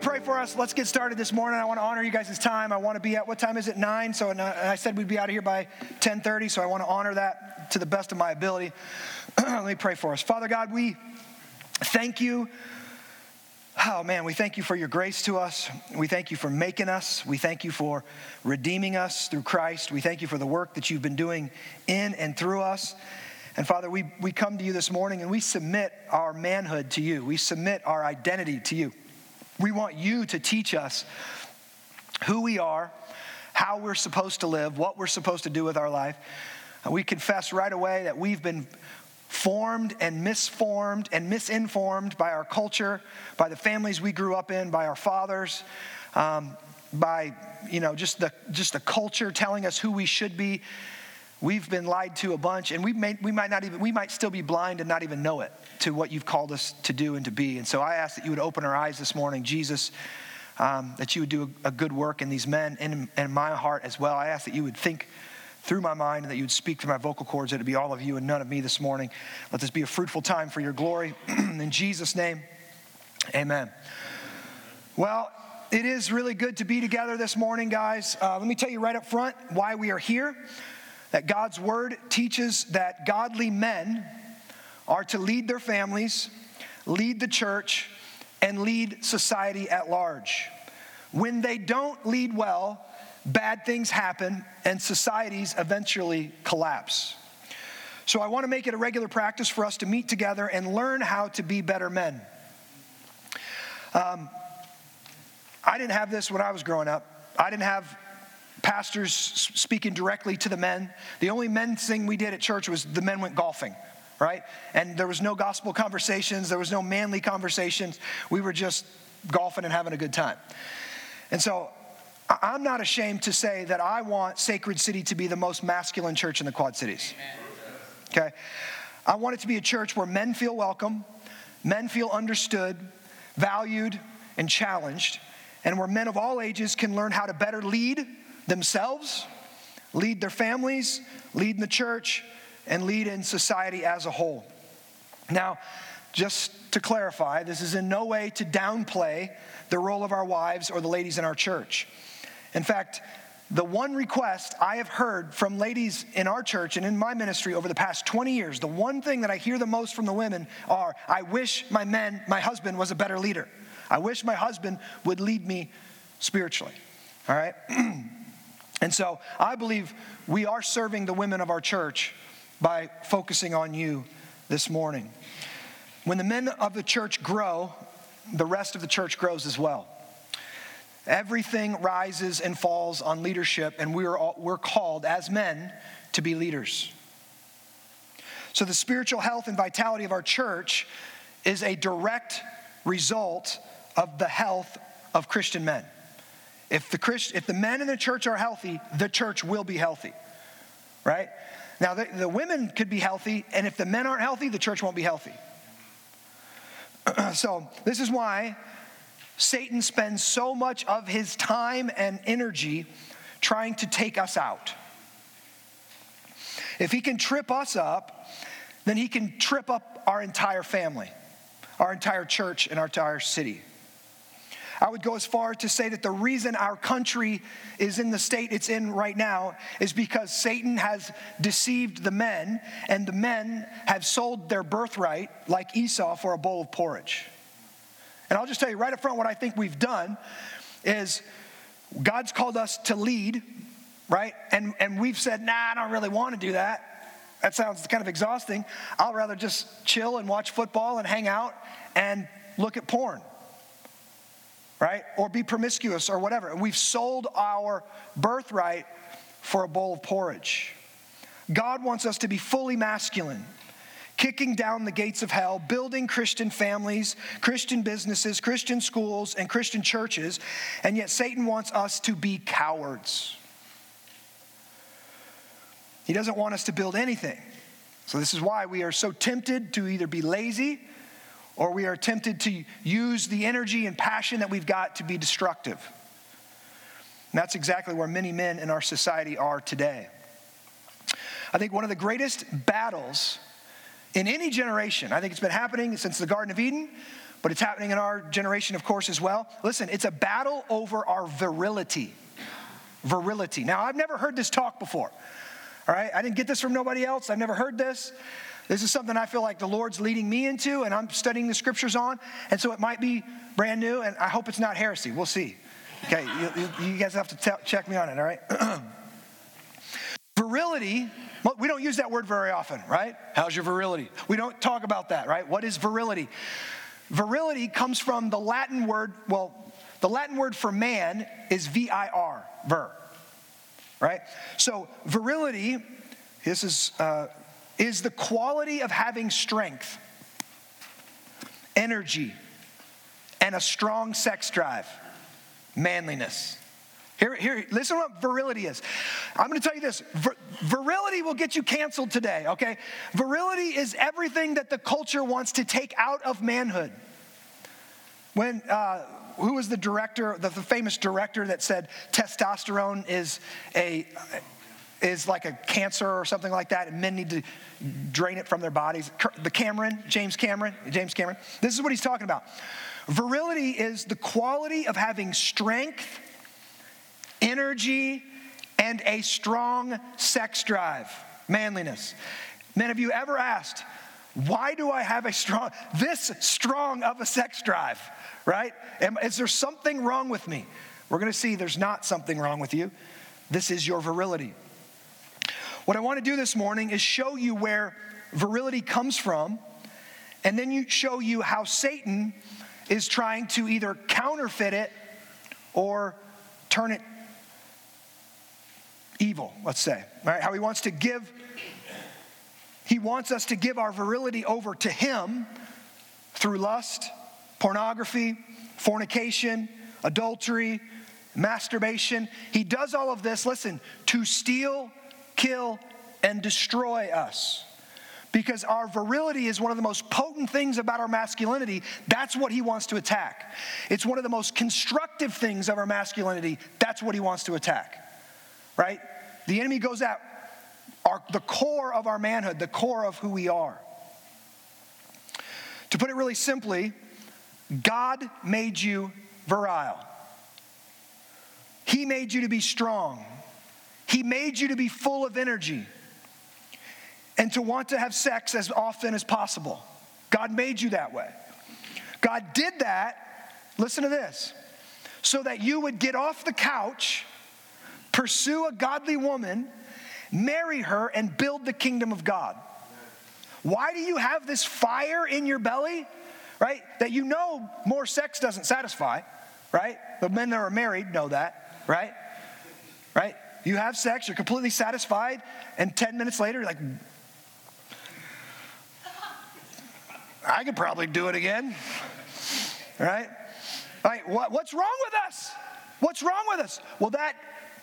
Pray for us. Let's get started this morning. I want to honor you guys' time. I want to be at what time is it? Nine. So uh, I said we'd be out of here by 10:30. So I want to honor that to the best of my ability. Let me pray for us. Father God, we thank you. Oh man, we thank you for your grace to us. We thank you for making us. We thank you for redeeming us through Christ. We thank you for the work that you've been doing in and through us. And Father, we, we come to you this morning and we submit our manhood to you. We submit our identity to you. We want you to teach us who we are, how we're supposed to live, what we're supposed to do with our life. We confess right away that we've been formed and misformed and misinformed by our culture, by the families we grew up in, by our fathers, um, by you know just the just the culture telling us who we should be. We've been lied to a bunch, and we may, we might not even we might still be blind and not even know it to what you've called us to do and to be. And so I ask that you would open our eyes this morning, Jesus, um, that you would do a, a, good work in these men and in my heart as well. I ask that you would think through my mind and that you would speak through my vocal cords, it would be all of you and none of me this morning. Let this be a fruitful time for your glory. in Jesus' name, amen. Well, it is really good to be together this morning, guys. Uh, let me tell you right up front why we are here. That God's word teaches that godly men are to lead their families, lead the church, and lead society at large. When they don't lead well, bad things happen and societies eventually collapse. So I want to make it a regular practice for us to meet together and learn how to be better men. Um, I didn't have this when I was growing up. I didn't have pastors speaking directly to the men. The only men thing we did at church was the men went golfing right? And there was no gospel conversations, there was no manly conversations. We were just golfing and having a good time. And so I'm not ashamed to say that I want Sacred City to be the most masculine church in the Quad Cities. Okay? I want it to be a church where men feel welcome, men feel understood, valued, and challenged, and where men of all ages can learn how to better lead themselves, lead their families, lead in the church, and lead in society as a whole. Now, just to clarify, this is in no way to downplay the role of our wives or the ladies in our church. In fact, the one request I have heard from ladies in our church and in my ministry over the past 20 years, the one thing that I hear the most from the women are I wish my men, my husband was a better leader. I wish my husband would lead me spiritually. All right? and so I believe we are serving the women of our church by focusing on you this morning. When the men of the church grow, the rest of the church grows as well. Everything rises and falls on leadership, and we're, all, we're called as men to be leaders. So, the spiritual health and vitality of our church is a direct result of the health of Christian men. If the, Christ, if the men in the church are healthy, the church will be healthy, right? Now, the, the women could be healthy, and if the men aren't healthy, the church won't be healthy. so, this is why Satan spends so much of his time and energy trying to take us out. If he can trip us up, then he can trip up our entire family, our entire church, and our entire city. I would go as far to say that the reason our country is in the state it's in right now is because Satan has deceived the men, and the men have sold their birthright, like Esau, for a bowl of porridge. And I'll just tell you right up front what I think we've done is God's called us to lead, right? And, and we've said, nah, I don't really want to do that. That sounds kind of exhausting. I'll rather just chill and watch football and hang out and look at porn right? Or be promiscuous or whatever. And we've sold our birthright for a bowl of porridge. God wants us to be fully masculine, kicking down the gates of hell, building Christian families, Christian businesses, Christian schools, and Christian churches. And yet Satan wants us to be cowards. He doesn't want us to build anything. So, this is why we are so tempted to either be lazy or we are tempted to use the energy and passion that we've got to be destructive. And that's exactly where many men in our society are today. I think one of the greatest battles in any generation. I think it's been happening since the Garden of Eden, but it's happening in our generation, of course, as well. Listen, it's a battle over our virility. Virility. Now, I've never heard this talk before. All right, I didn't get this from nobody else. I've never heard this. This is something I feel like the Lord's leading me into, and I'm studying the scriptures on. And so it might be brand new, and I hope it's not heresy. We'll see. Okay, you, you guys have to tell, check me on it, all right? virility, well, we don't use that word very often, right? How's your virility? We don't talk about that, right? What is virility? Virility comes from the Latin word, well, the Latin word for man is V I R, vir, right? So, virility, this is, uh, is the quality of having strength, energy, and a strong sex drive, manliness. Here, here, listen to what virility is. I'm going to tell you this Vir- virility will get you canceled today, okay? Virility is everything that the culture wants to take out of manhood. When, uh, who was the director, the, the famous director that said testosterone is a, is like a cancer or something like that, and men need to drain it from their bodies. The Cameron, James Cameron, James Cameron. This is what he's talking about. Virility is the quality of having strength energy, and a strong sex drive, manliness. Men, have you ever asked, why do I have a strong, this strong of a sex drive, right? Is there something wrong with me? We're gonna see there's not something wrong with you. This is your virility. What I wanna do this morning is show you where virility comes from, and then you show you how Satan is trying to either counterfeit it or turn it evil, let's say, right? How he wants to give, he wants us to give our virility over to him through lust, pornography, fornication, adultery, masturbation. He does all of this, listen, to steal, kill, and destroy us. Because our virility is one of the most potent things about our masculinity. That's what he wants to attack. It's one of the most constructive things of our masculinity. That's what he wants to attack right? The enemy goes at our, the core of our manhood, the core of who we are. To put it really simply, God made you virile. He made you to be strong. He made you to be full of energy and to want to have sex as often as possible. God made you that way. God did that, listen to this, so that you would get off the couch pursue a godly woman, marry her, and build the kingdom of God. Why do you have this fire in your belly, right? That you know more sex doesn't satisfy, right? The men that are married know that, right? Right? You have sex, you're completely satisfied, and 10 minutes later, you're like, I could probably do it again, right? Right? What, what's wrong with us? What's wrong with us? Well, that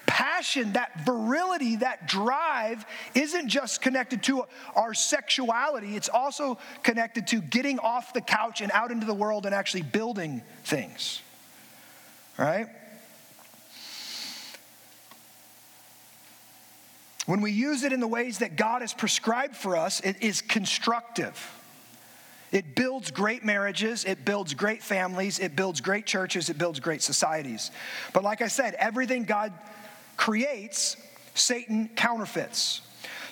passion, that virility, that drive isn't just connected to our sexuality, it's also connected to getting off the couch and out into the world and actually building things. Right? When we use it in the ways that God has prescribed for us, it is constructive. It builds great marriages, it builds great families, it builds great churches, it builds great societies. But like I said, everything God creates, Satan counterfeits.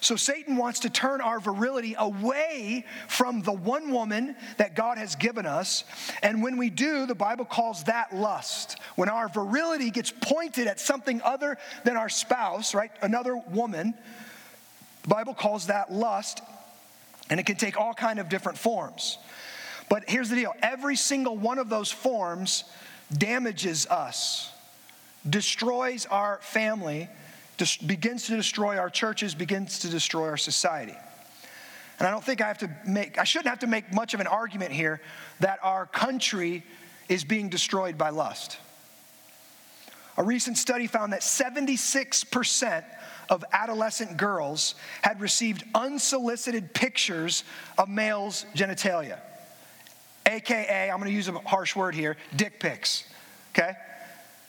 So Satan wants to turn our virility away from the one woman that God has given us. And when we do, the Bible calls that lust. When our virility gets pointed at something other than our spouse, right? Another woman, the Bible calls that lust, and it can take all kind of different forms. But here's the deal, every single one of those forms damages us destroys our family, begins to destroy our churches, begins to destroy our society. And I don't think I have to make, I shouldn't have to make much of an argument here that our country is being destroyed by lust. A recent study found that 76% of adolescent girls had received unsolicited pictures of males' genitalia. AKA, I'm gonna use a harsh word here, dick pics, okay?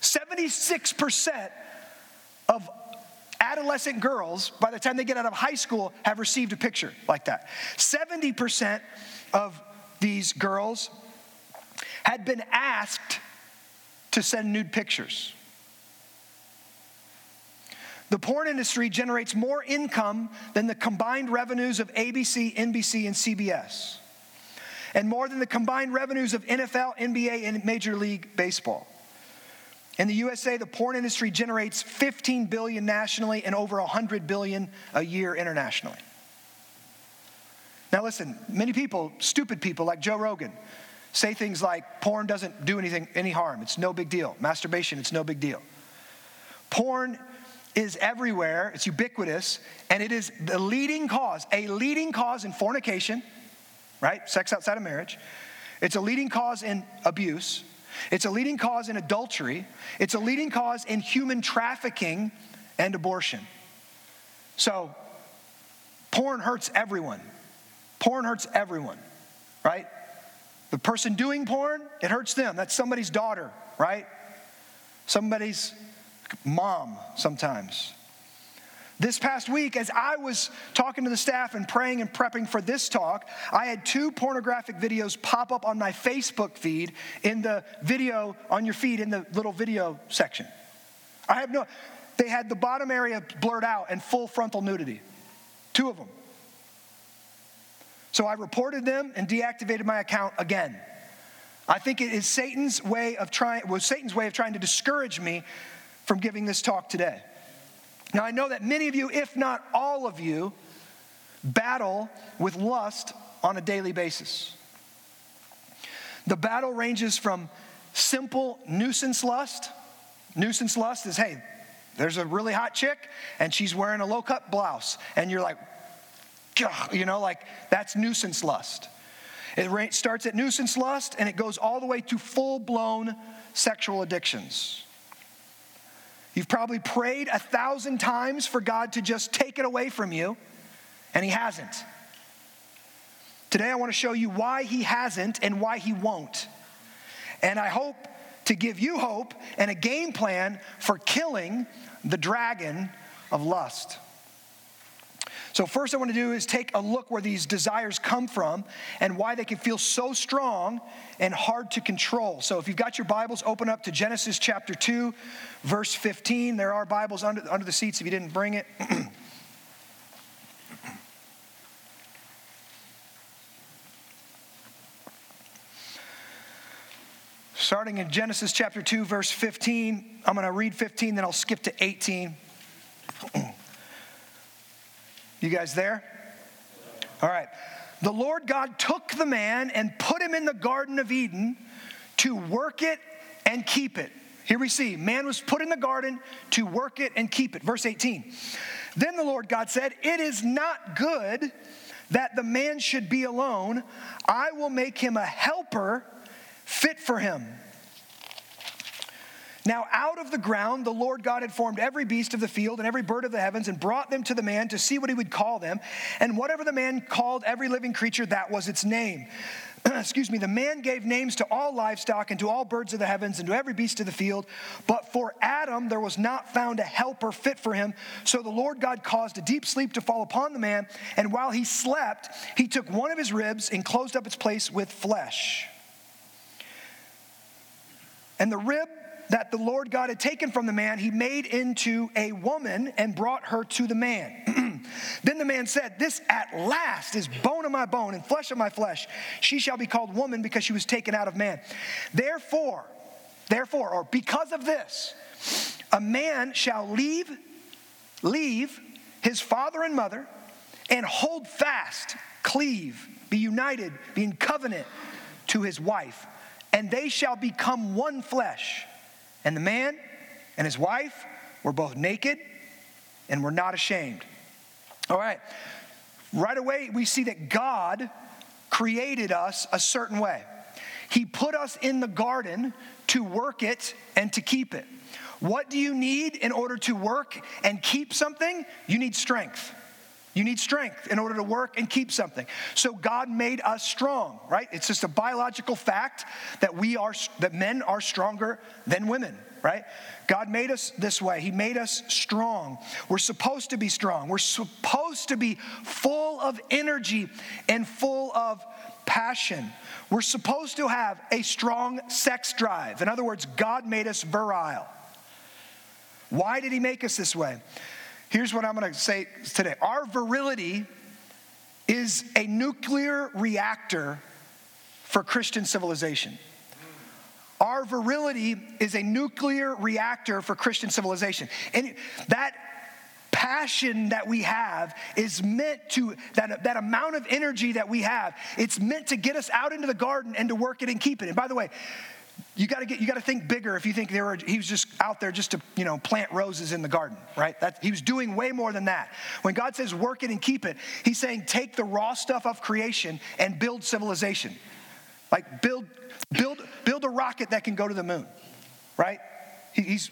76% of adolescent girls, by the time they get out of high school, have received a picture like that. 70% of these girls had been asked to send nude pictures. The porn industry generates more income than the combined revenues of ABC, NBC, and CBS, and more than the combined revenues of NFL, NBA, and Major League Baseball. In the USA, the porn industry generates 15 billion nationally and over 100 billion a year internationally. Now listen, many people, stupid people like Joe Rogan, say things like porn doesn't do anything any harm. It's no big deal. Masturbation, it's no big deal. Porn is everywhere, it's ubiquitous, and it is the leading cause, a leading cause in fornication, right? Sex outside of marriage. It's a leading cause in abuse. It's a leading cause in adultery. It's a leading cause in human trafficking and abortion. So, porn hurts everyone. Porn hurts everyone, right? The person doing porn, it hurts them. That's somebody's daughter, right? Somebody's mom sometimes. This past week, as I was talking to the staff and praying and prepping for this talk, I had two pornographic videos pop up on my Facebook feed in the video, on your feed in the little video section. I have no, they had the bottom area blurred out and full frontal nudity. Two of them. So I reported them and deactivated my account again. I think it is Satan's way of trying, was Satan's way of trying to discourage me from giving this talk today. Now, I know that many of you, if not all of you, battle with lust on a daily basis. The battle ranges from simple nuisance lust. Nuisance lust is hey, there's a really hot chick and she's wearing a low cut blouse, and you're like, you know, like that's nuisance lust. It starts at nuisance lust and it goes all the way to full blown sexual addictions. You've probably prayed a thousand times for God to just take it away from you, and He hasn't. Today, I want to show you why He hasn't and why He won't. And I hope to give you hope and a game plan for killing the dragon of lust. So, first, I want to do is take a look where these desires come from and why they can feel so strong and hard to control. So, if you've got your Bibles, open up to Genesis chapter 2, verse 15. There are Bibles under, under the seats if you didn't bring it. Starting in Genesis chapter 2, verse 15, I'm going to read 15, then I'll skip to 18. You guys there? All right. The Lord God took the man and put him in the Garden of Eden to work it and keep it. Here we see man was put in the garden to work it and keep it. Verse 18. Then the Lord God said, It is not good that the man should be alone. I will make him a helper fit for him. Now, out of the ground, the Lord God had formed every beast of the field and every bird of the heavens and brought them to the man to see what he would call them. And whatever the man called every living creature, that was its name. Excuse me, the man gave names to all livestock and to all birds of the heavens and to every beast of the field. But for Adam, there was not found a helper fit for him. So the Lord God caused a deep sleep to fall upon the man. And while he slept, he took one of his ribs and closed up its place with flesh. And the rib that the Lord God had taken from the man, he made into a woman and brought her to the man. then the man said, This at last is bone of my bone and flesh of my flesh. She shall be called woman because she was taken out of man. Therefore, therefore, or because of this, a man shall leave, leave his father and mother and hold fast, cleave, be united, be in covenant to his wife, and they shall become one flesh. And the man and his wife were both naked and were not ashamed. All right. Right away, we see that God created us a certain way. He put us in the garden to work it and to keep it. What do you need in order to work and keep something? You need strength. You need strength in order to work and keep something. So God made us strong, right? It's just a biological fact that we are that men are stronger than women, right? God made us this way. He made us strong. We're supposed to be strong. We're supposed to be full of energy and full of passion. We're supposed to have a strong sex drive. In other words, God made us virile. Why did he make us this way? Here's what I'm going to say today our virility is a nuclear reactor for Christian civilization. Our virility is a nuclear reactor for Christian civilization. And that passion that we have is meant to, that, that amount of energy that we have, it's meant to get us out into the garden and to work it and keep it. And by the way, you got to get you got to think bigger if you think there were he was just out there just to you know plant roses in the garden right? That he was doing way more than that. When god says work it and keep it he's saying take the raw stuff of creation and build civilization. Like build build build a rocket that can go to the moon right? He's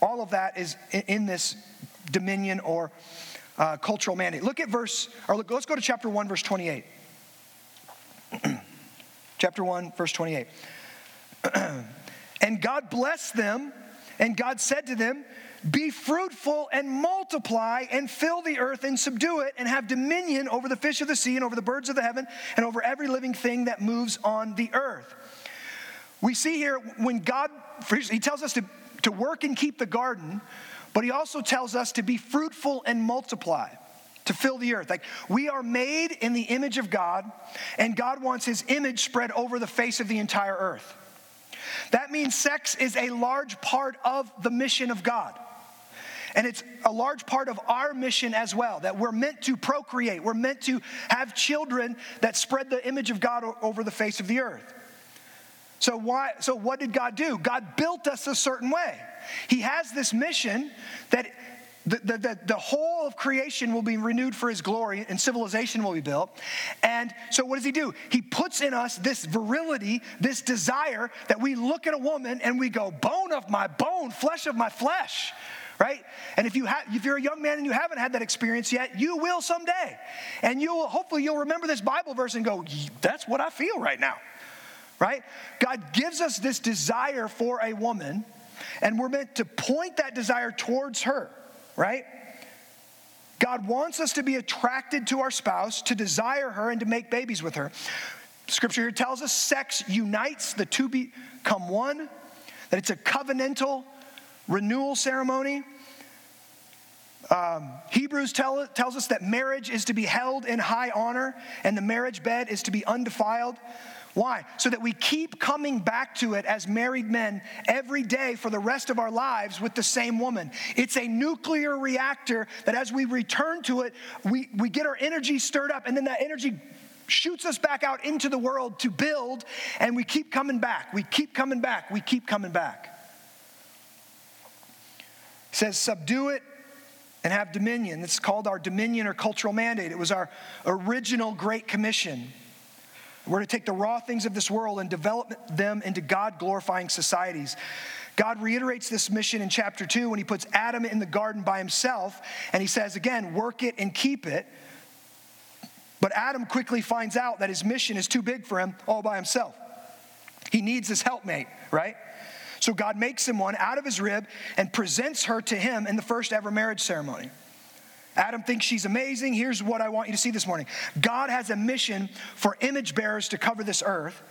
all of that is in this dominion or uh, cultural mandate. Look at verse or look, let's go to chapter 1 verse 28 chapter 1 verse 28 and God blessed them, and God said to them, Be fruitful and multiply and fill the earth and subdue it and have dominion over the fish of the sea and over the birds of the heaven and over every living thing that moves on the earth. We see here when God, He tells us to, to work and keep the garden, but He also tells us to be fruitful and multiply to fill the earth. Like we are made in the image of God, and God wants his image spread over the face of the entire earth. That means sex is a large part of the mission of God. And it's a large part of our mission as well that we're meant to procreate. We're meant to have children that spread the image of God over the face of the earth. So why so what did God do? God built us a certain way. He has this mission that the, the, the, the, whole of creation will be renewed for his glory and civilization will be built. And so, what does he do? He puts in us this virility, this desire that we look at a woman and we go, bone of my bone, flesh of my flesh, right? And if, you if you're a young man and you haven't had that experience yet, you will someday. And you'll hopefully you'll remember this Bible verse and go, that's what I feel right now, right? God gives us this desire for a woman, and we're meant to point that desire towards her right? God wants us to be attracted to our spouse, to desire her, and to make babies with her. Scripture here tells us sex unites, the two become one, that it's a covenantal renewal ceremony. Um, Hebrews tell, tells us that marriage is to be held in high honor and the marriage bed is to be undefiled. Why? So that we keep coming back to it as married men every day for the rest of our lives with the same woman. It's a nuclear reactor that as we return to it, we, we get our energy stirred up, and then that energy shoots us back out into the world to build, and we keep coming back. We keep coming back. We keep coming back. It says, subdue it and have dominion. It's called our dominion or cultural mandate. It was our original Great Commission. We're to take the raw things of this world and develop them into God glorifying societies. God reiterates this mission in chapter 2 when he puts Adam in the garden by himself, and he says, again, work it and keep it. But Adam quickly finds out that his mission is too big for him all by himself. He needs his helpmate, right? So God makes him one out of his rib and presents her to him in the first ever marriage ceremony. Adam thinks she's amazing. Here's what I want you to see this morning God has a mission for image bearers to cover this earth,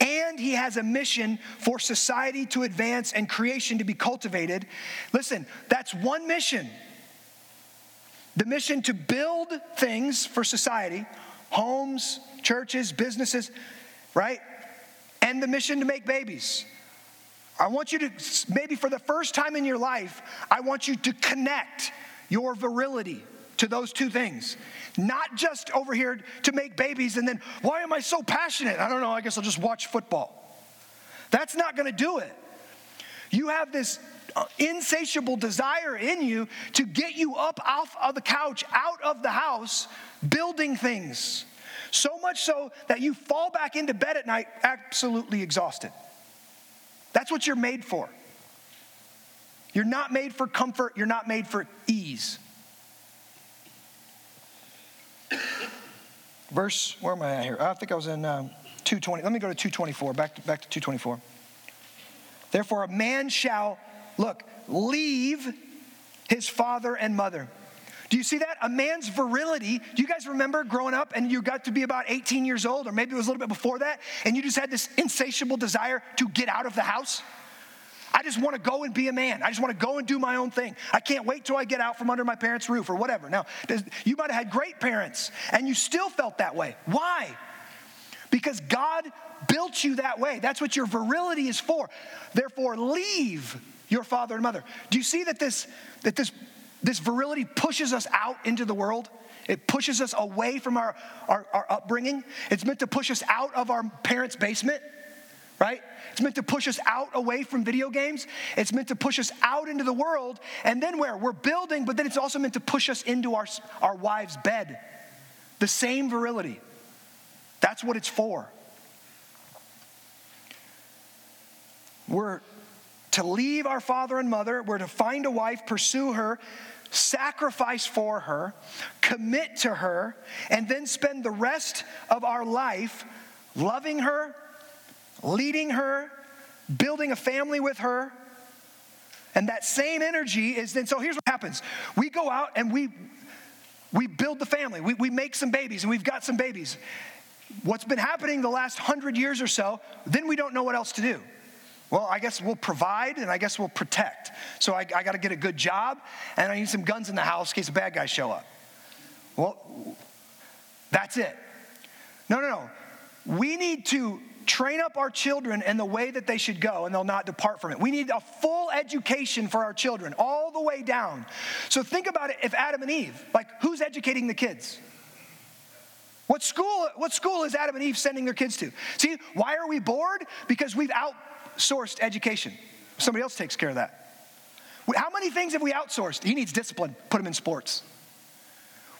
and He has a mission for society to advance and creation to be cultivated. Listen, that's one mission the mission to build things for society homes, churches, businesses, right? And the mission to make babies. I want you to, maybe for the first time in your life, I want you to connect your virility to those two things. Not just over here to make babies and then, why am I so passionate? I don't know, I guess I'll just watch football. That's not gonna do it. You have this uh, insatiable desire in you to get you up off of the couch, out of the house, building things. So much so that you fall back into bed at night absolutely exhausted. That's what you're made for. You're not made for comfort, you're not made for ease. Verse, where am I at here? I think I was in um, 220. Let me go to 224, back to, back to 224. Therefore, a man shall, look, leave his father and mother. Do you see that? A man's virility. Do you guys remember growing up and you got to be about 18 years old, or maybe it was a little bit before that, and you just had this insatiable desire to get out of the house? I just want to go and be a man. I just want to go and do my own thing. I can't wait till I get out from under my parents' roof or whatever. Now, you might have had great parents and you still felt that way. Why? Because God built you that way. That's what your virility is for. Therefore, leave your father and mother. Do you see that this that this this virility pushes us out into the world? It pushes us away from our, our, our upbringing. It's meant to push us out of our parents' basement, right? It's meant to push us out away from video games. It's meant to push us out into the world. And then where? We're building, but then it's also meant to push us into our, our wife's bed. The same virility. That's what it's for. We're to leave our father and mother, we're to find a wife, pursue her, sacrifice for her, commit to her, and then spend the rest of our life loving her, leading her, building a family with her. And that same energy is then, so here's what happens we go out and we we build the family. We, we make some babies, and we've got some babies. What's been happening the last hundred years or so, then we don't know what else to do. Well, I guess we'll provide and I guess we'll protect. So I, I got to get a good job and I need some guns in the house in case the bad guys show up. Well, that's it. No, no, no. We need to train up our children in the way that they should go and they'll not depart from it. We need a full education for our children all the way down. So think about it if Adam and Eve, like who's educating the kids? What school, what school is Adam and Eve sending their kids to? See, why are we bored? Because we've outsourced education. Somebody else takes care of that. How many things have we outsourced? He needs discipline, put him in sports.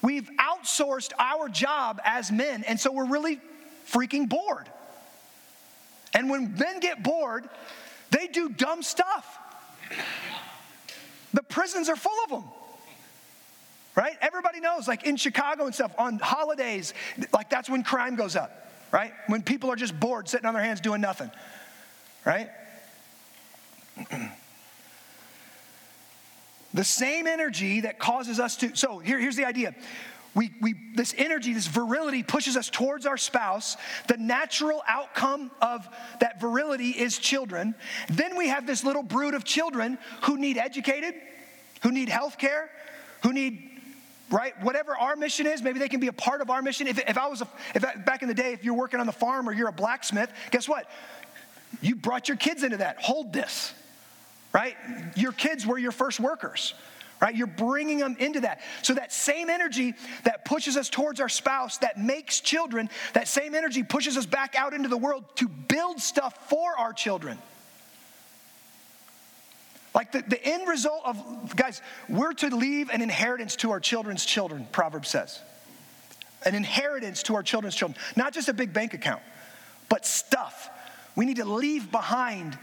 We've outsourced our job as men, and so we're really freaking bored. And when men get bored, they do dumb stuff. The prisons are full of them right? Everybody knows, like in Chicago and stuff, on holidays, like that's when crime goes up, right? When people are just bored, sitting on their hands doing nothing, right? the same energy that causes us to, so here, here's the idea. We, we, this energy, this virility pushes us towards our spouse. The natural outcome of that virility is children. Then we have this little brood of children who need educated, who need health care, who need right? Whatever our mission is, maybe they can be a part of our mission. If, if I was, a, if I, back in the day, if you're working on the farm or you're a blacksmith, guess what? You brought your kids into that. Hold this, right? Your kids were your first workers, right? You're bringing them into that. So that same energy that pushes us towards our spouse, that makes children, that same energy pushes us back out into the world to build stuff for our children. Like the, the end result of, guys, we're to leave an inheritance to our children's children, Proverbs says. An inheritance to our children's children. Not just a big bank account, but stuff. We need to leave behind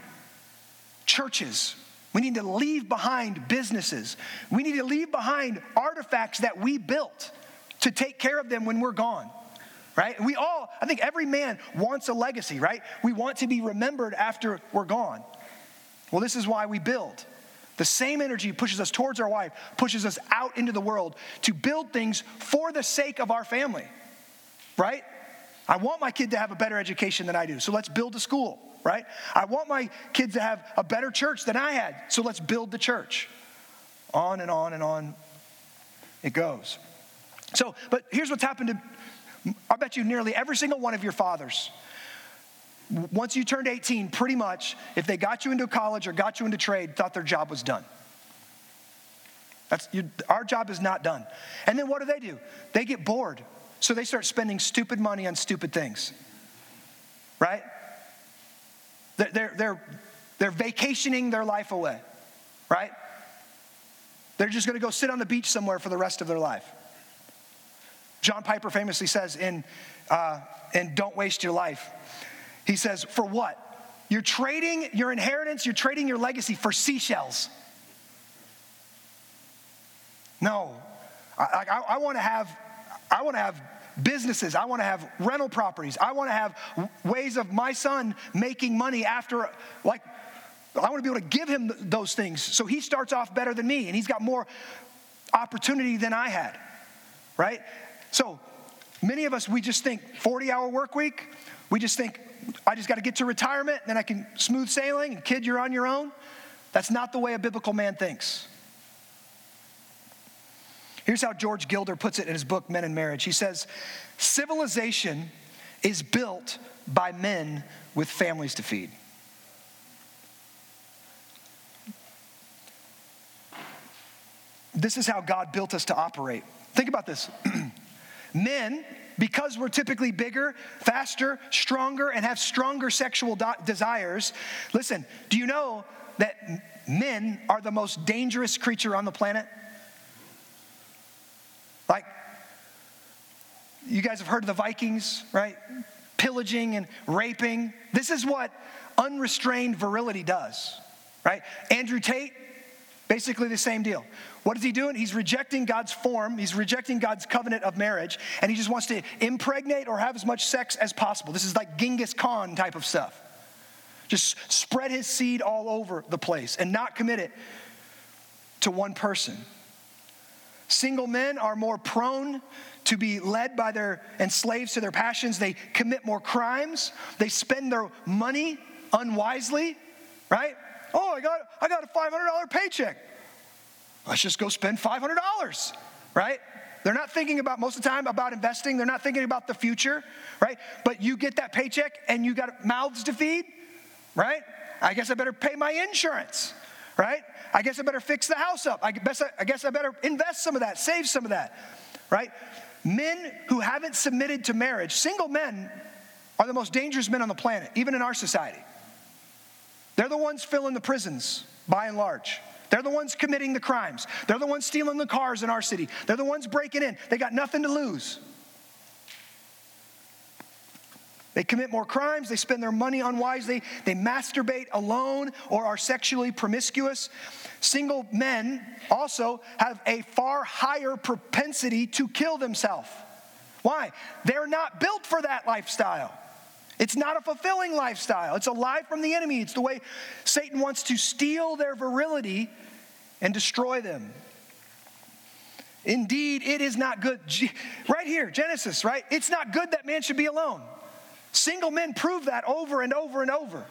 churches. We need to leave behind businesses. We need to leave behind artifacts that we built to take care of them when we're gone right? We all, I think every man wants a legacy, right? We want to be remembered after we're gone. Well, this is why we build. The same energy pushes us towards our wife, pushes us out into the world to build things for the sake of our family, right? I want my kid to have a better education than I do, so let's build a school, right? I want my kids to have a better church than I had, so let's build the church. On and on and on it goes. So, but here's what's happened to, I bet you, nearly every single one of your fathers once you turned 18, pretty much, if they got you into college or got you into trade, thought their job was done. That's, you, our job is not done. And then what do they do? They get bored. So they start spending stupid money on stupid things. Right? They're, they're, they're, vacationing their life away. Right? They're just going to go sit on the beach somewhere for the rest of their life. John Piper famously says in, uh, in Don't Waste Your Life, he says, For what? You're trading your inheritance, you're trading your legacy for seashells. No. I, I, I want to have, I want to have businesses. I want to have rental properties. I want to have ways of my son making money after, like, I want to be able to give him those things. So he starts off better than me and he's got more opportunity than I had, right? So many of us, we just think 40 hour work week. We just think, I just got to get to retirement, and then I can smooth sailing, and kid, you're on your own. That's not the way a biblical man thinks. Here's how George Gilder puts it in his book, Men and Marriage. He says, Civilization is built by men with families to feed. This is how God built us to operate. Think about this. men, because we're typically bigger, faster, stronger, and have stronger sexual do- desires, listen, do you know that men are the most dangerous creature on the planet? Like, you guys have heard of the Vikings, right? Pillaging and raping. This is what unrestrained virility does, right? Andrew Tate, basically the same deal. What is he doing? He's rejecting God's form, he's rejecting God's covenant of marriage, and he just wants to impregnate or have as much sex as possible. This is like Genghis Khan type of stuff. Just spread his seed all over the place and not commit it to one person. Single men are more prone to be led by their and slaves to their passions. They commit more crimes. They spend their money unwisely, right? Oh, I got I got a $500 paycheck. Let's just go spend $500, right? They're not thinking about most of the time about investing. They're not thinking about the future, right? But you get that paycheck and you got mouths to feed, right? I guess I better pay my insurance, right? I guess I better fix the house up. I guess I, I guess I better invest some of that, save some of that, right? Men who haven't submitted to marriage, single men are the most dangerous men on the planet, even in our society. They're the ones filling the prisons, by and large. They're the ones committing the crimes. They're the ones stealing the cars in our city. They're the ones breaking in. They got nothing to lose. They commit more crimes, they spend their money unwisely, they masturbate alone or are sexually promiscuous. Single men also have a far higher propensity to kill themselves. Why? They're not built for that lifestyle. It's not a fulfilling lifestyle. It's a lie from the enemy. It's the way Satan wants to steal their virility and destroy them. Indeed, it is not good. Right here, Genesis, right? It's not good that man should be alone. Single men prove that over and over and over.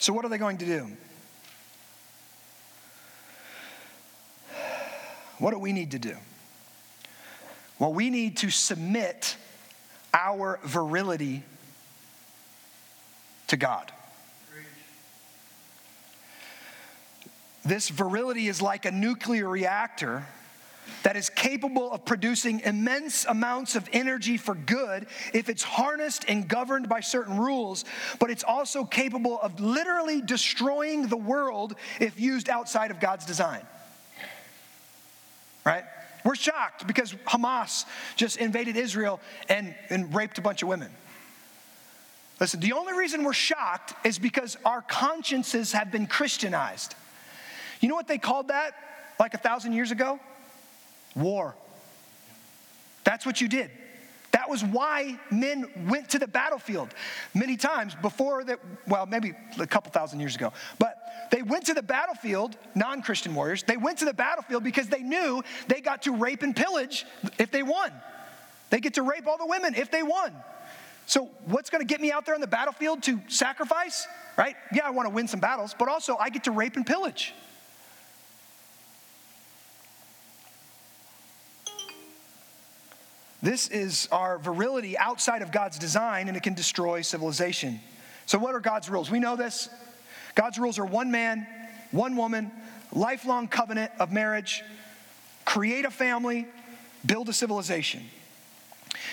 So, what are they going to do? What do we need to do? Well, we need to submit our virility to God. This virility is like a nuclear reactor that is capable of producing immense amounts of energy for good if it's harnessed and governed by certain rules, but it's also capable of literally destroying the world if used outside of God's design. Right? We're shocked because Hamas just invaded Israel and, and raped a bunch of women. Listen, the only reason we're shocked is because our consciences have been Christianized. You know what they called that like a thousand years ago? War. That's what you did. That was why men went to the battlefield many times before that, well, maybe a couple thousand years ago. But they went to the battlefield, non Christian warriors, they went to the battlefield because they knew they got to rape and pillage if they won. They get to rape all the women if they won. So, what's going to get me out there on the battlefield to sacrifice? Right? Yeah, I want to win some battles, but also I get to rape and pillage. This is our virility outside of God's design, and it can destroy civilization. So, what are God's rules? We know this. God's rules are one man, one woman, lifelong covenant of marriage, create a family, build a civilization.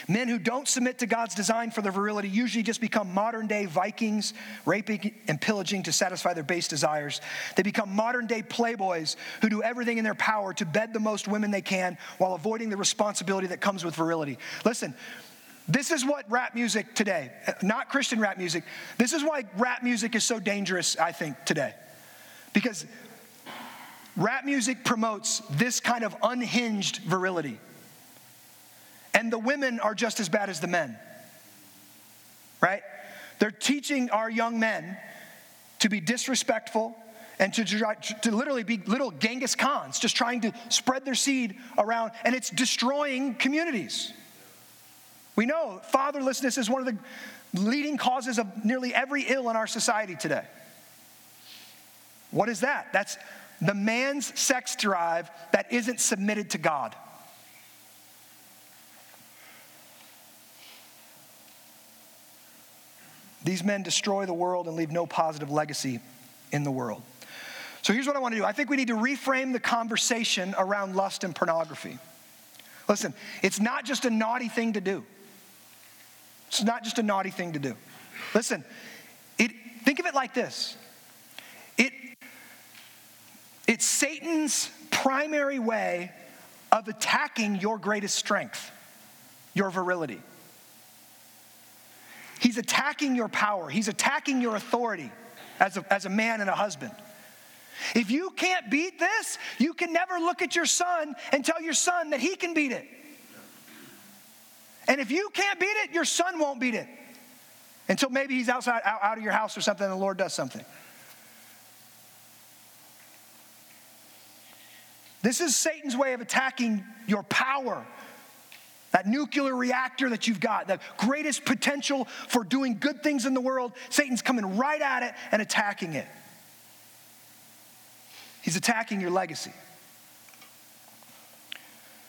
Men who don't submit to God's design for their virility usually just become modern day Vikings, raping and pillaging to satisfy their base desires. They become modern day playboys who do everything in their power to bed the most women they can while avoiding the responsibility that comes with virility. Listen, this is what rap music today, not Christian rap music, this is why rap music is so dangerous, I think, today. Because Rap music promotes this kind of unhinged virility. And the women are just as bad as the men. Right? They're teaching our young men to be disrespectful and to, to literally be little Genghis Khans, just trying to spread their seed around, and it's destroying communities. We know fatherlessness is one of the leading causes of nearly every ill in our society today. What is that? That's the man's sex drive that isn't submitted to God. These men destroy the world and leave no positive legacy in the world. So here's what I want to do I think we need to reframe the conversation around lust and pornography. Listen, it's not just a naughty thing to do. It's not just a naughty thing to do. Listen, it, think of it like this it, it's Satan's primary way of attacking your greatest strength, your virility. He's attacking your power, he's attacking your authority as a, as a man and a husband. If you can't beat this, you can never look at your son and tell your son that he can beat it. And if you can't beat it, your son won't beat it until maybe he's outside, out, out of your house or something, and the Lord does something. This is Satan's way of attacking your power. That nuclear reactor that you've got, the greatest potential for doing good things in the world, Satan's coming right at it and attacking it. He's attacking your legacy.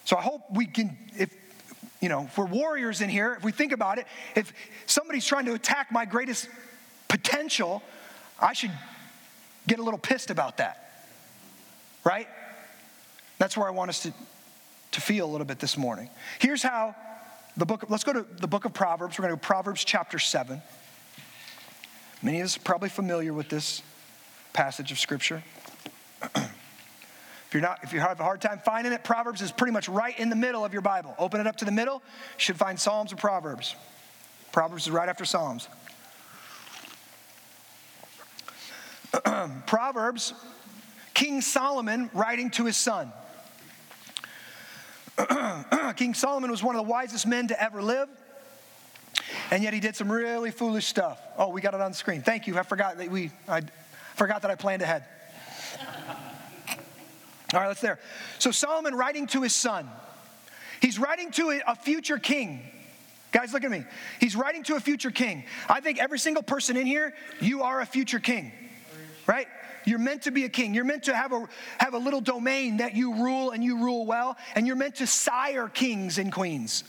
So I hope we can, if, you know, if we're warriors in here, if we think about it, if somebody's trying to attack my greatest potential, I should get a little pissed about that. Right? That's where I want us to, to feel a little bit this morning. Here's how the book, let's go to the book of Proverbs. We're going to go Proverbs chapter 7. Many of us are probably familiar with this passage of scripture. if you're not, if you have a hard time finding it, Proverbs is pretty much right in the middle of your Bible. Open it up to the middle, you should find Psalms or Proverbs. Proverbs is right after Psalms. Proverbs, King Solomon writing to his son. King Solomon was one of the wisest men to ever live, and yet he did some really foolish stuff. Oh, we got it on screen. Thank you. I forgot that we I forgot that I planned ahead. All right, let's there. So Solomon writing to his son. He's writing to a future king. Guys, look at me. He's writing to a future king. I think every single person in here, you are a future king, right? You're meant to be a king. You're meant to have a, have a little domain that you rule and you rule well, and you're meant to sire kings and queens.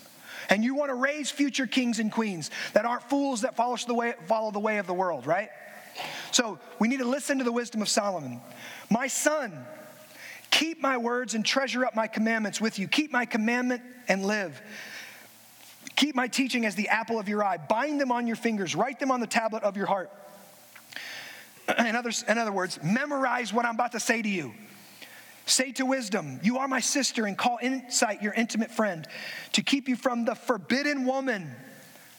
And you want to raise future kings and queens that aren't fools that follow the way, follow the way of the world, right? So we need to listen to the wisdom of Solomon. My son, keep my words and treasure up my commandments with you. Keep my commandment and live. Keep my teaching as the apple of your eye. Bind them on your fingers. Write them on the tablet of your heart. In, others, in other words, memorize what I'm about to say to you. Say to wisdom, You are my sister, and call insight your intimate friend to keep you from the forbidden woman.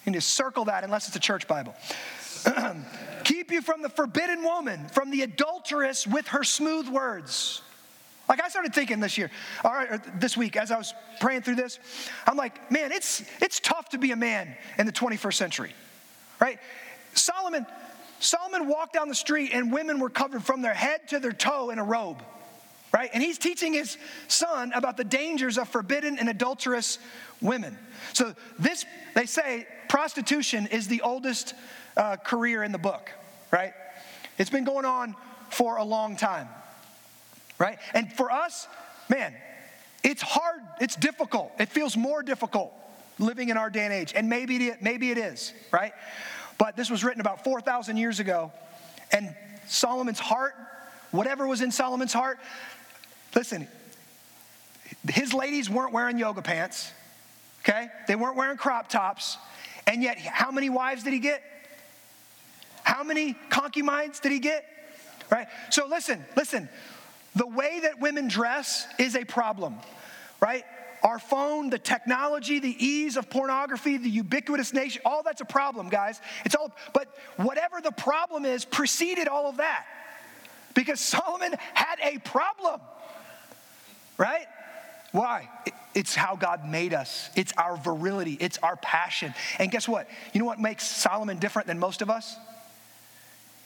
And to circle that unless it's a church Bible. keep you from the forbidden woman, from the adulteress with her smooth words. Like I started thinking this year, all right, this week as I was praying through this, I'm like, man, it's it's tough to be a man in the 21st century, right? Solomon, Solomon walked down the street and women were covered from their head to their toe in a robe, right? And he's teaching his son about the dangers of forbidden and adulterous women. So, this, they say, prostitution is the oldest uh, career in the book, right? It's been going on for a long time, right? And for us, man, it's hard, it's difficult. It feels more difficult living in our day and age. And maybe it, maybe it is, right? But this was written about 4,000 years ago. And Solomon's heart, whatever was in Solomon's heart, listen, his ladies weren't wearing yoga pants, okay? They weren't wearing crop tops. And yet, how many wives did he get? How many concubines did he get? Right? So listen, listen. The way that women dress is a problem, right? Our phone, the technology, the ease of pornography, the ubiquitous nation, all that's a problem, guys. It's all, but whatever the problem is, preceded all of that. Because Solomon had a problem, right? Why? It's how God made us. It's our virility. It's our passion. And guess what? You know what makes Solomon different than most of us?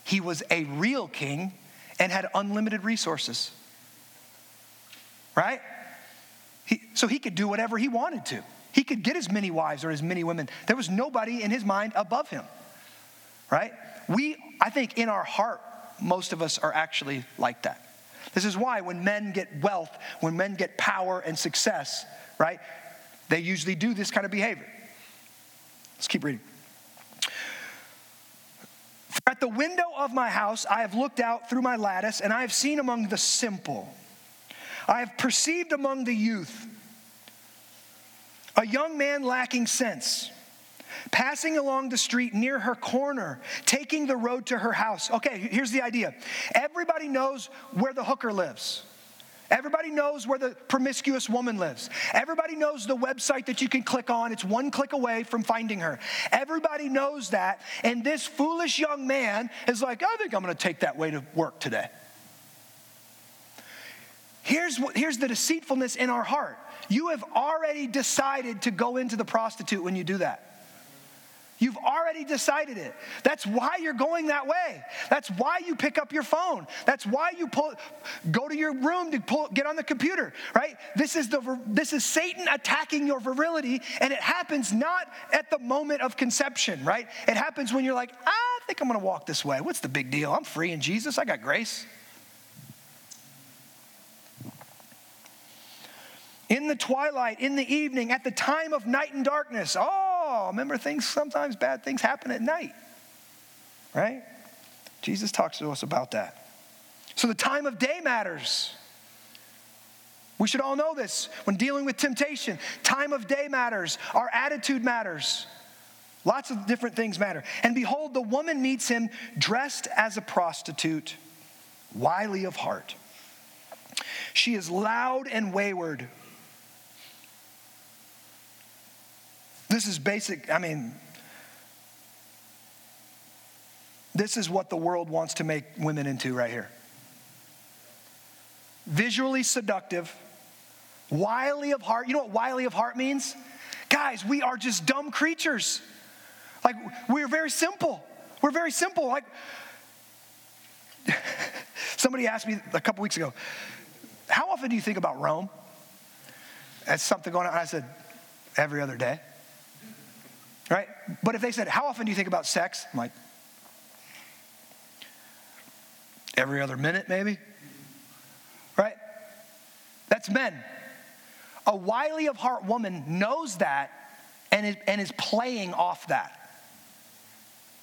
He was a real king and had unlimited resources. Right? He, so he could do whatever he wanted to. He could get as many wives or as many women. There was nobody in his mind above him. Right? We, I think, in our heart, most of us are actually like that. This is why when men get wealth, when men get power and success, right, they usually do this kind of behavior. Let's keep reading. At the window of my house, I have looked out through my lattice, and I have seen among the simple, I have perceived among the youth a young man lacking sense passing along the street near her corner, taking the road to her house. Okay, here's the idea everybody knows where the hooker lives. Everybody knows where the promiscuous woman lives. Everybody knows the website that you can click on. It's one click away from finding her. Everybody knows that. And this foolish young man is like, I think I'm going to take that way to work today. Here's, what, here's the deceitfulness in our heart. You have already decided to go into the prostitute when you do that. You've already decided it. That's why you're going that way. That's why you pick up your phone. That's why you pull, go to your room to pull, get on the computer, right? This is, the, this is Satan attacking your virility, and it happens not at the moment of conception, right? It happens when you're like, I think I'm gonna walk this way. What's the big deal? I'm free in Jesus, I got grace. In the twilight, in the evening, at the time of night and darkness, oh, remember things, sometimes bad things happen at night, right? Jesus talks to us about that. So the time of day matters. We should all know this when dealing with temptation. Time of day matters, our attitude matters. Lots of different things matter. And behold, the woman meets him dressed as a prostitute, wily of heart. She is loud and wayward This is basic, I mean, this is what the world wants to make women into right here. Visually seductive, wily of heart. You know what wily of heart means? Guys, we are just dumb creatures. Like, we're very simple. We're very simple. Like, somebody asked me a couple weeks ago, How often do you think about Rome? That's something going on. I said, Every other day right? But if they said, How often do you think about sex? I'm like, Every other minute, maybe? Right? That's men. A wily of heart woman knows that and is, and is playing off that.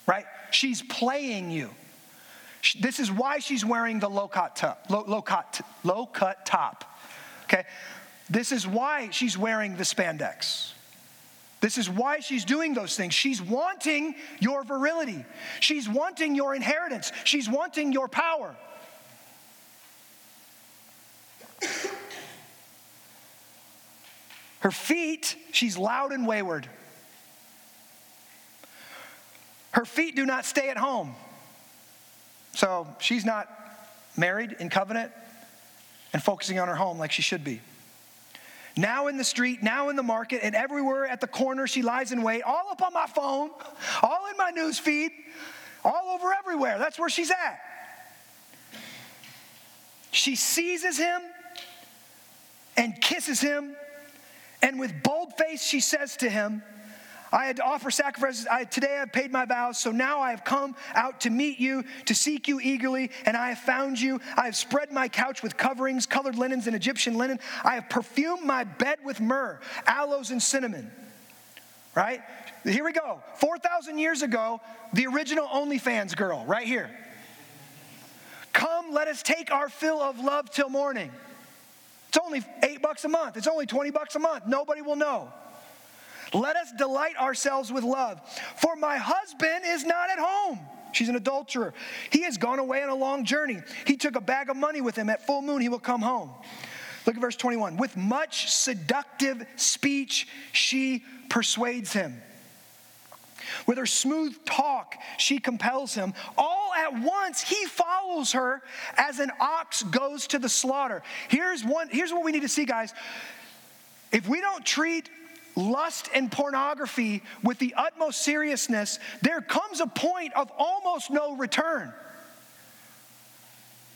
Right? She's playing you. This is why she's wearing the low cut top. Low, low, cut, low cut top. Okay? This is why she's wearing the spandex. This is why she's doing those things. She's wanting your virility, she's wanting your inheritance, she's wanting your power. Her feet, she's loud and wayward. Her feet do not stay at home. So she's not married in covenant and focusing on her home like she should be. Now in the street, now in the market, and everywhere at the corner she lies in wait, all up on my phone, all in my news feed, all over everywhere. That's where she's at. She seizes him and kisses him, and with bold face she says to him, I had to offer sacrifices. I, today I've paid my vows, so now I have come out to meet you, to seek you eagerly, and I have found you. I have spread my couch with coverings, colored linens, and Egyptian linen. I have perfumed my bed with myrrh, aloes, and cinnamon. Right? Here we go. 4,000 years ago, the original OnlyFans girl, right here. Come, let us take our fill of love till morning. It's only eight bucks a month. It's only 20 bucks a month. Nobody will know. Let us delight ourselves with love. For my husband is not at home. She's an adulterer. He has gone away on a long journey. He took a bag of money with him. At full moon, he will come home. Look at verse 21. With much seductive speech, she persuades him. With her smooth talk, she compels him. All at once he follows her as an ox goes to the slaughter. Here's one here's what we need to see guys. If we don't treat lust and pornography with the utmost seriousness, there comes a point of almost no return.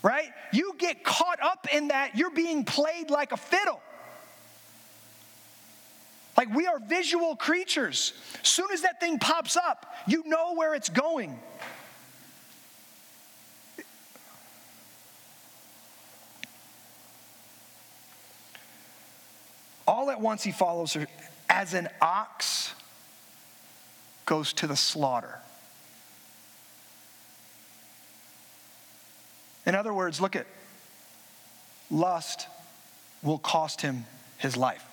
Right? You get caught up in that, you're being played like a fiddle. Like we are visual creatures. Soon as that thing pops up, you know where it's going. All at once he follows her as an ox goes to the slaughter. In other words, look at lust will cost him his life.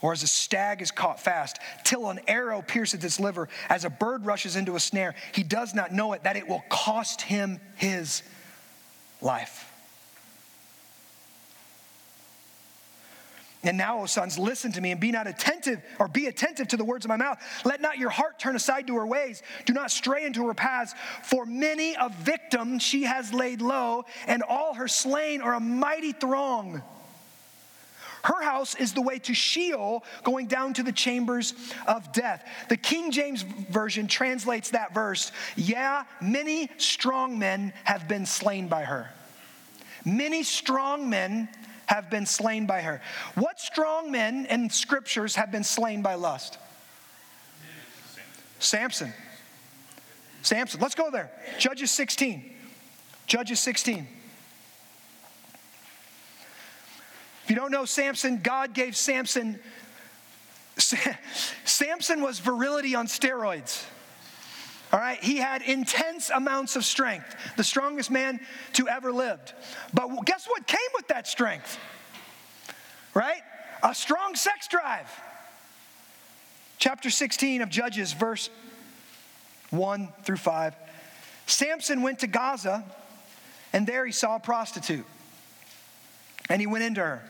Or as a stag is caught fast, till an arrow pierces its liver, as a bird rushes into a snare, he does not know it, that it will cost him his life. And now, O sons, listen to me and be not attentive or be attentive to the words of my mouth. Let not your heart turn aside to her ways. Do not stray into her paths, for many a victim she has laid low, and all her slain are a mighty throng. Her house is the way to Sheol, going down to the chambers of death. The King James Version translates that verse Yeah, many strong men have been slain by her. Many strong men have been slain by her. What strong men in scriptures have been slain by lust? Samson. Samson. Let's go there. Judges 16. Judges 16. If you don't know Samson, God gave Samson, Samson was virility on steroids. All right, he had intense amounts of strength, the strongest man to ever lived. But guess what came with that strength? Right? A strong sex drive. Chapter 16 of Judges, verse 1 through 5. Samson went to Gaza, and there he saw a prostitute. And he went into her.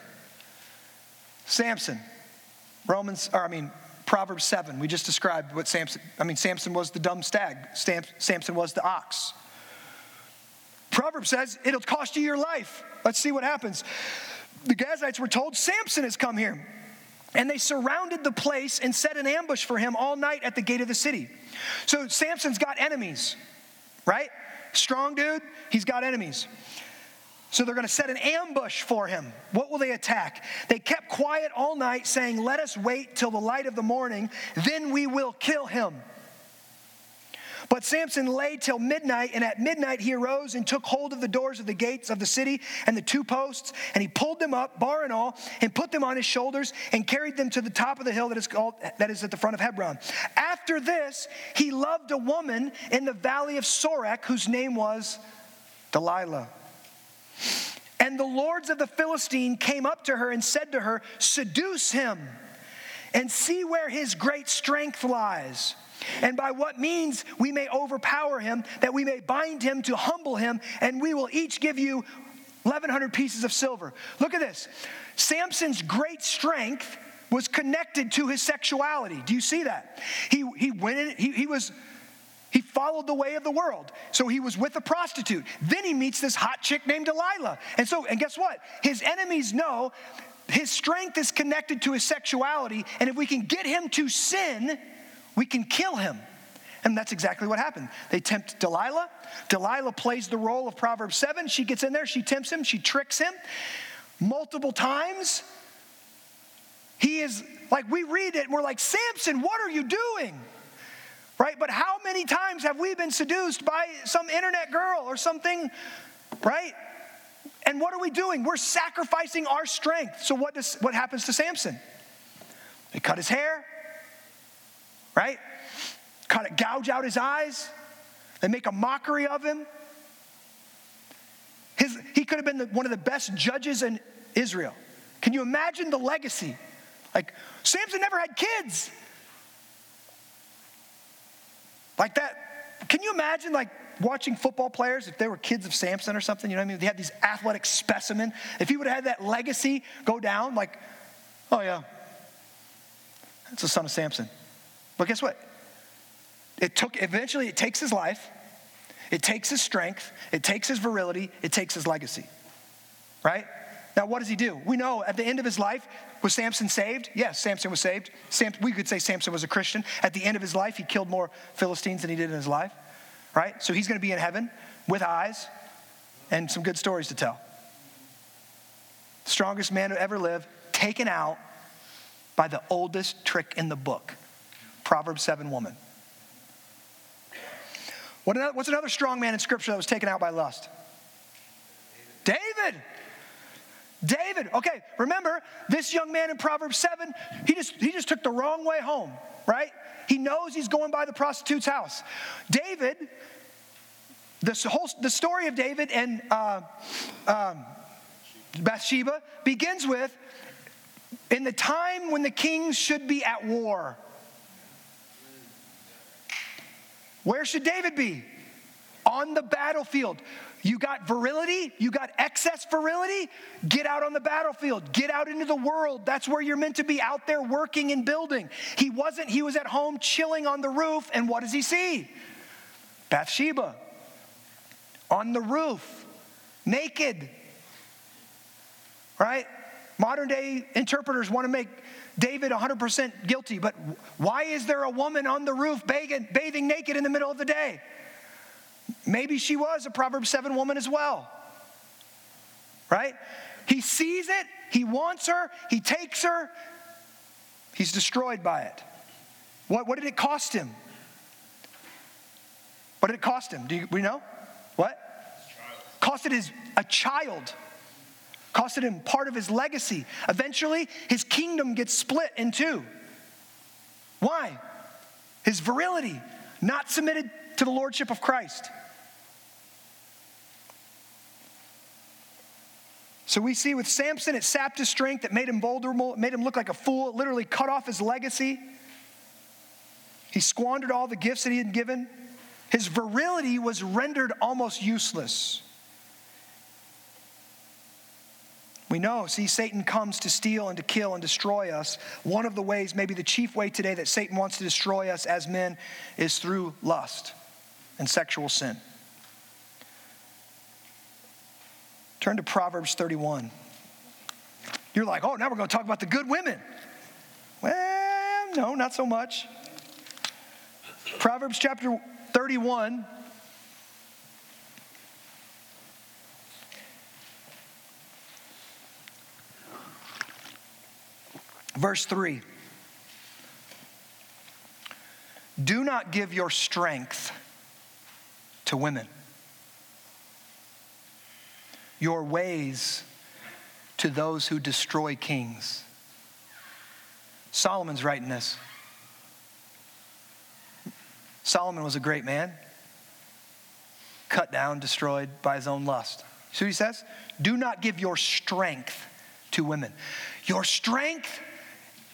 Samson, Romans, or I mean, Proverbs 7, we just described what Samson, I mean, Samson was the dumb stag, Samson was the ox. Proverbs says it'll cost you your life. Let's see what happens. The Gazites were told, Samson has come here. And they surrounded the place and set an ambush for him all night at the gate of the city. So Samson's got enemies, right? Strong dude, he's got enemies. So they're going to set an ambush for him. What will they attack? They kept quiet all night, saying, Let us wait till the light of the morning, then we will kill him. But Samson lay till midnight, and at midnight he arose and took hold of the doors of the gates of the city and the two posts, and he pulled them up, bar and all, and put them on his shoulders, and carried them to the top of the hill that is called that is at the front of Hebron. After this, he loved a woman in the valley of Sorek, whose name was Delilah. And the lords of the Philistine came up to her and said to her, Seduce him and see where his great strength lies, and by what means we may overpower him, that we may bind him to humble him, and we will each give you 1,100 pieces of silver. Look at this Samson's great strength was connected to his sexuality. Do you see that? He, he went in, he, he was he followed the way of the world. So he was with a prostitute. Then he meets this hot chick named Delilah. And so, and guess what? His enemies know his strength is connected to his sexuality. And if we can get him to sin, we can kill him. And that's exactly what happened. They tempt Delilah. Delilah plays the role of Proverbs 7. She gets in there, she tempts him, she tricks him multiple times. He is like, we read it and we're like, Samson, what are you doing? Right? But how many times have we been seduced by some internet girl or something, right? And what are we doing? We're sacrificing our strength. So what does what happens to Samson? They cut his hair, right? Cut it, gouge out his eyes. They make a mockery of him. His, he could have been the, one of the best judges in Israel. Can you imagine the legacy? Like, Samson never had kids. Like that, can you imagine like watching football players if they were kids of Samson or something? You know what I mean? They had these athletic specimen. If he would have had that legacy go down, like, oh yeah, that's the son of Samson. But guess what? it took, eventually, it takes his life, it takes his strength, it takes his virility, it takes his legacy, right? Now, what does he do? We know at the end of his life, was Samson saved? Yes, Samson was saved. Sam, we could say Samson was a Christian. At the end of his life, he killed more Philistines than he did in his life, right? So he's going to be in heaven with eyes and some good stories to tell. Strongest man to ever live, taken out by the oldest trick in the book Proverbs 7 woman. What another, what's another strong man in Scripture that was taken out by lust? David. David. David. Okay, remember this young man in Proverbs 7, he just, he just took the wrong way home, right? He knows he's going by the prostitute's house. David, this whole the story of David and uh, um, Bathsheba begins with in the time when the kings should be at war. Where should David be? On the battlefield. You got virility, you got excess virility, get out on the battlefield, get out into the world. That's where you're meant to be out there working and building. He wasn't, he was at home chilling on the roof, and what does he see? Bathsheba on the roof, naked. Right? Modern day interpreters want to make David 100% guilty, but why is there a woman on the roof bathing, bathing naked in the middle of the day? Maybe she was a Proverbs 7 woman as well. Right? He sees it, he wants her, he takes her, he's destroyed by it. What, what did it cost him? What did it cost him? Do you, we know? What? Costed his a child. Costed him part of his legacy. Eventually, his kingdom gets split in two. Why? His virility, not submitted to the lordship of Christ. So we see with Samson, it sapped his strength, it made him vulnerable, it made him look like a fool, it literally cut off his legacy. He squandered all the gifts that he had given. His virility was rendered almost useless. We know, see, Satan comes to steal and to kill and destroy us. One of the ways, maybe the chief way today that Satan wants to destroy us as men, is through lust and sexual sin. Turn to Proverbs 31. You're like, oh, now we're going to talk about the good women. Well, no, not so much. Proverbs chapter 31. Verse 3 Do not give your strength to women your ways to those who destroy kings. Solomon's writing this. Solomon was a great man, cut down, destroyed by his own lust. What he says? Do not give your strength to women. Your strength,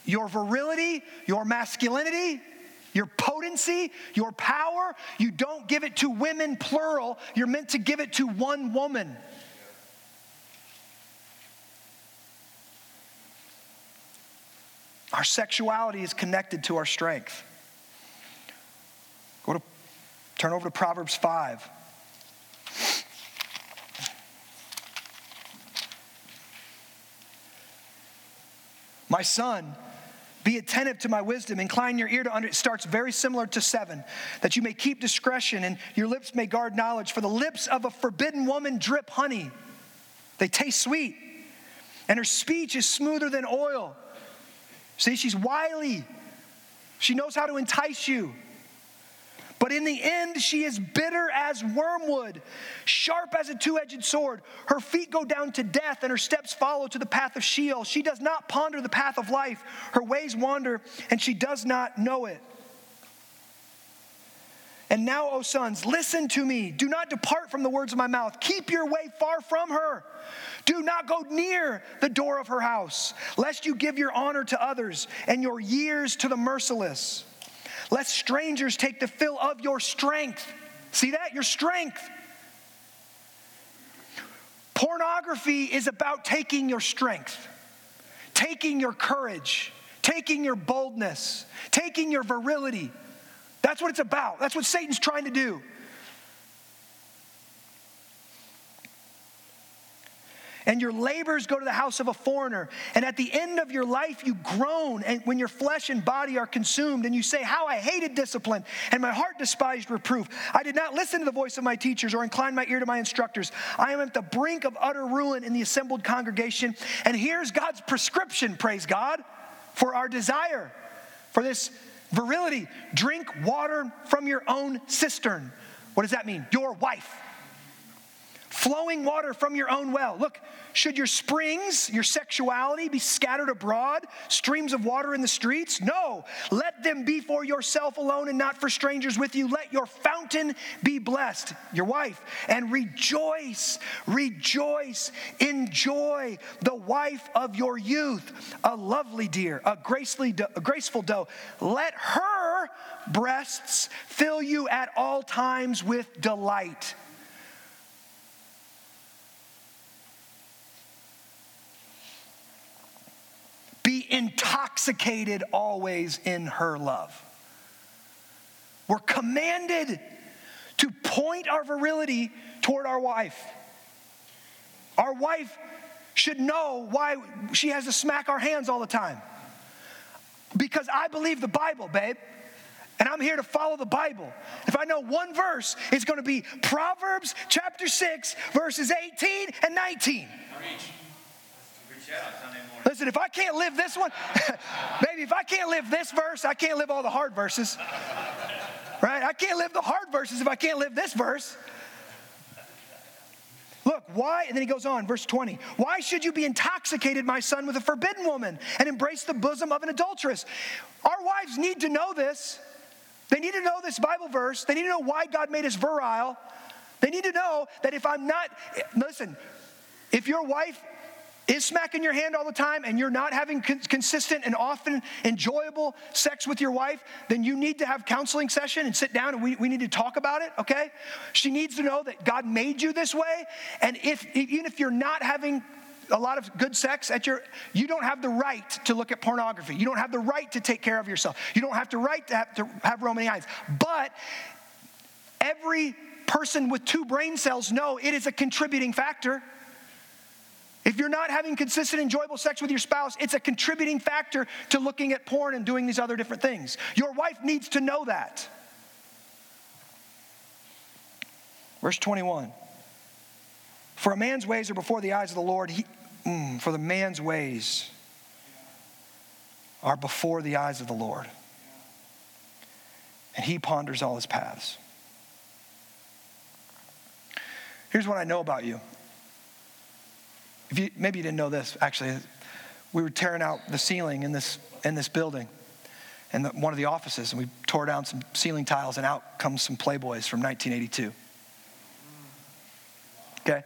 your virility, your masculinity, your potency, your power, you don't give it to women, plural. You're meant to give it to one woman. Our sexuality is connected to our strength. Go to turn over to Proverbs 5. My son, be attentive to my wisdom. Incline your ear to under. It starts very similar to seven, that you may keep discretion and your lips may guard knowledge. For the lips of a forbidden woman drip honey, they taste sweet, and her speech is smoother than oil. See, she's wily. She knows how to entice you. But in the end, she is bitter as wormwood, sharp as a two edged sword. Her feet go down to death, and her steps follow to the path of Sheol. She does not ponder the path of life. Her ways wander, and she does not know it. And now, O sons, listen to me. Do not depart from the words of my mouth. Keep your way far from her. Do not go near the door of her house, lest you give your honor to others and your years to the merciless. Lest strangers take the fill of your strength. See that? Your strength. Pornography is about taking your strength, taking your courage, taking your boldness, taking your virility, That's what it's about. That's what Satan's trying to do. And your labors go to the house of a foreigner. And at the end of your life, you groan, and when your flesh and body are consumed, and you say, How I hated discipline, and my heart despised reproof. I did not listen to the voice of my teachers or incline my ear to my instructors. I am at the brink of utter ruin in the assembled congregation. And here's God's prescription, praise God, for our desire, for this virility. Drink water from your own cistern. What does that mean? Your wife flowing water from your own well. Look, should your springs, your sexuality be scattered abroad, streams of water in the streets? No, let them be for yourself alone and not for strangers with you. Let your fountain be blessed, your wife, and rejoice, rejoice, enjoy the wife of your youth, a lovely deer, a, gracefully, a graceful doe. Let her breasts fill you at all times with delight. Be intoxicated always in her love. We're commanded to point our virility toward our wife. Our wife should know why she has to smack our hands all the time. Because I believe the Bible, babe. And I'm here to follow the Bible. If I know one verse, it's going to be Proverbs chapter 6, verses 18 and 19. Listen, if I can't live this one, baby, if I can't live this verse, I can't live all the hard verses. Right? I can't live the hard verses if I can't live this verse. Look, why? And then he goes on, verse 20. Why should you be intoxicated, my son, with a forbidden woman and embrace the bosom of an adulteress? Our wives need to know this. They need to know this Bible verse. They need to know why God made us virile. They need to know that if I'm not, listen, if your wife is smacking your hand all the time and you're not having consistent and often enjoyable sex with your wife, then you need to have counseling session and sit down and we, we need to talk about it, okay? She needs to know that God made you this way. And if even if you're not having a lot of good sex at your you don't have the right to look at pornography you don't have the right to take care of yourself you don't have the right to have, to have roaming eyes but every person with two brain cells know it is a contributing factor if you're not having consistent, enjoyable sex with your spouse, it's a contributing factor to looking at porn and doing these other different things. Your wife needs to know that. Verse 21 For a man's ways are before the eyes of the Lord, he, mm, for the man's ways are before the eyes of the Lord, and he ponders all his paths. Here's what I know about you if you, maybe you didn't know this, actually, we were tearing out the ceiling in this, in this building in the, one of the offices, and we tore down some ceiling tiles, and out comes some Playboys from 1982. Okay?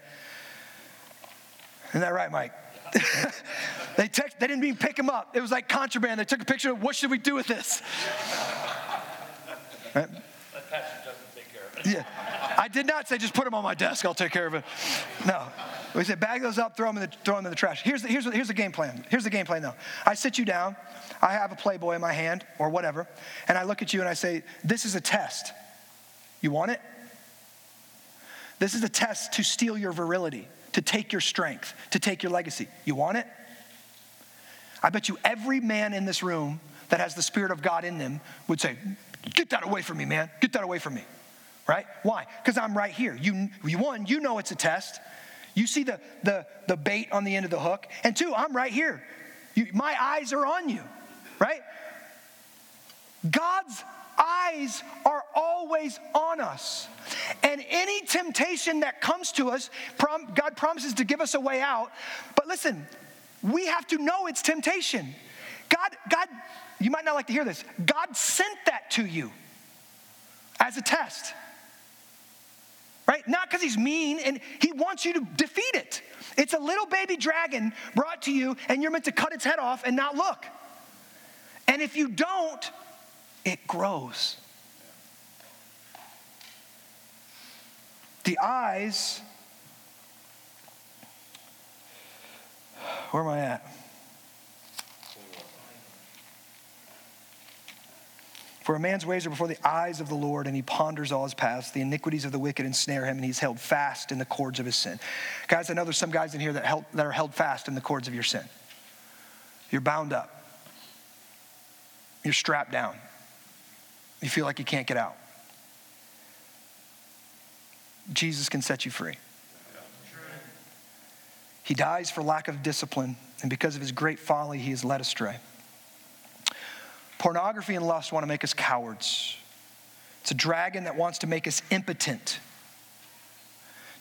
Isn't that right, Mike? they, text, they didn't even pick them up. It was like contraband. They took a picture of what should we do with this? Right? Yeah. I did not say just put them on my desk, I'll take care of it. No. We said, bag those up, throw them in the, throw them in the trash. Here's the, here's, the, here's the game plan. Here's the game plan, though. I sit you down, I have a Playboy in my hand or whatever, and I look at you and I say, This is a test. You want it? This is a test to steal your virility, to take your strength, to take your legacy. You want it? I bet you every man in this room that has the Spirit of God in them would say, Get that away from me, man. Get that away from me. Right? Why? Because I'm right here. You, you, one, you know it's a test. You see the, the, the bait on the end of the hook. And two, I'm right here. You, my eyes are on you, right? God's eyes are always on us. And any temptation that comes to us, prom, God promises to give us a way out. But listen, we have to know it's temptation. God, God, you might not like to hear this. God sent that to you as a test right? Not because he's mean and he wants you to defeat it. It's a little baby dragon brought to you and you're meant to cut its head off and not look. And if you don't, it grows. The eyes, where am I at? For a man's ways are before the eyes of the Lord, and he ponders all his paths. The iniquities of the wicked ensnare him, and he's held fast in the cords of his sin. Guys, I know there's some guys in here that, that are held fast in the cords of your sin. You're bound up, you're strapped down, you feel like you can't get out. Jesus can set you free. He dies for lack of discipline, and because of his great folly, he is led astray. Pornography and lust want to make us cowards. It's a dragon that wants to make us impotent.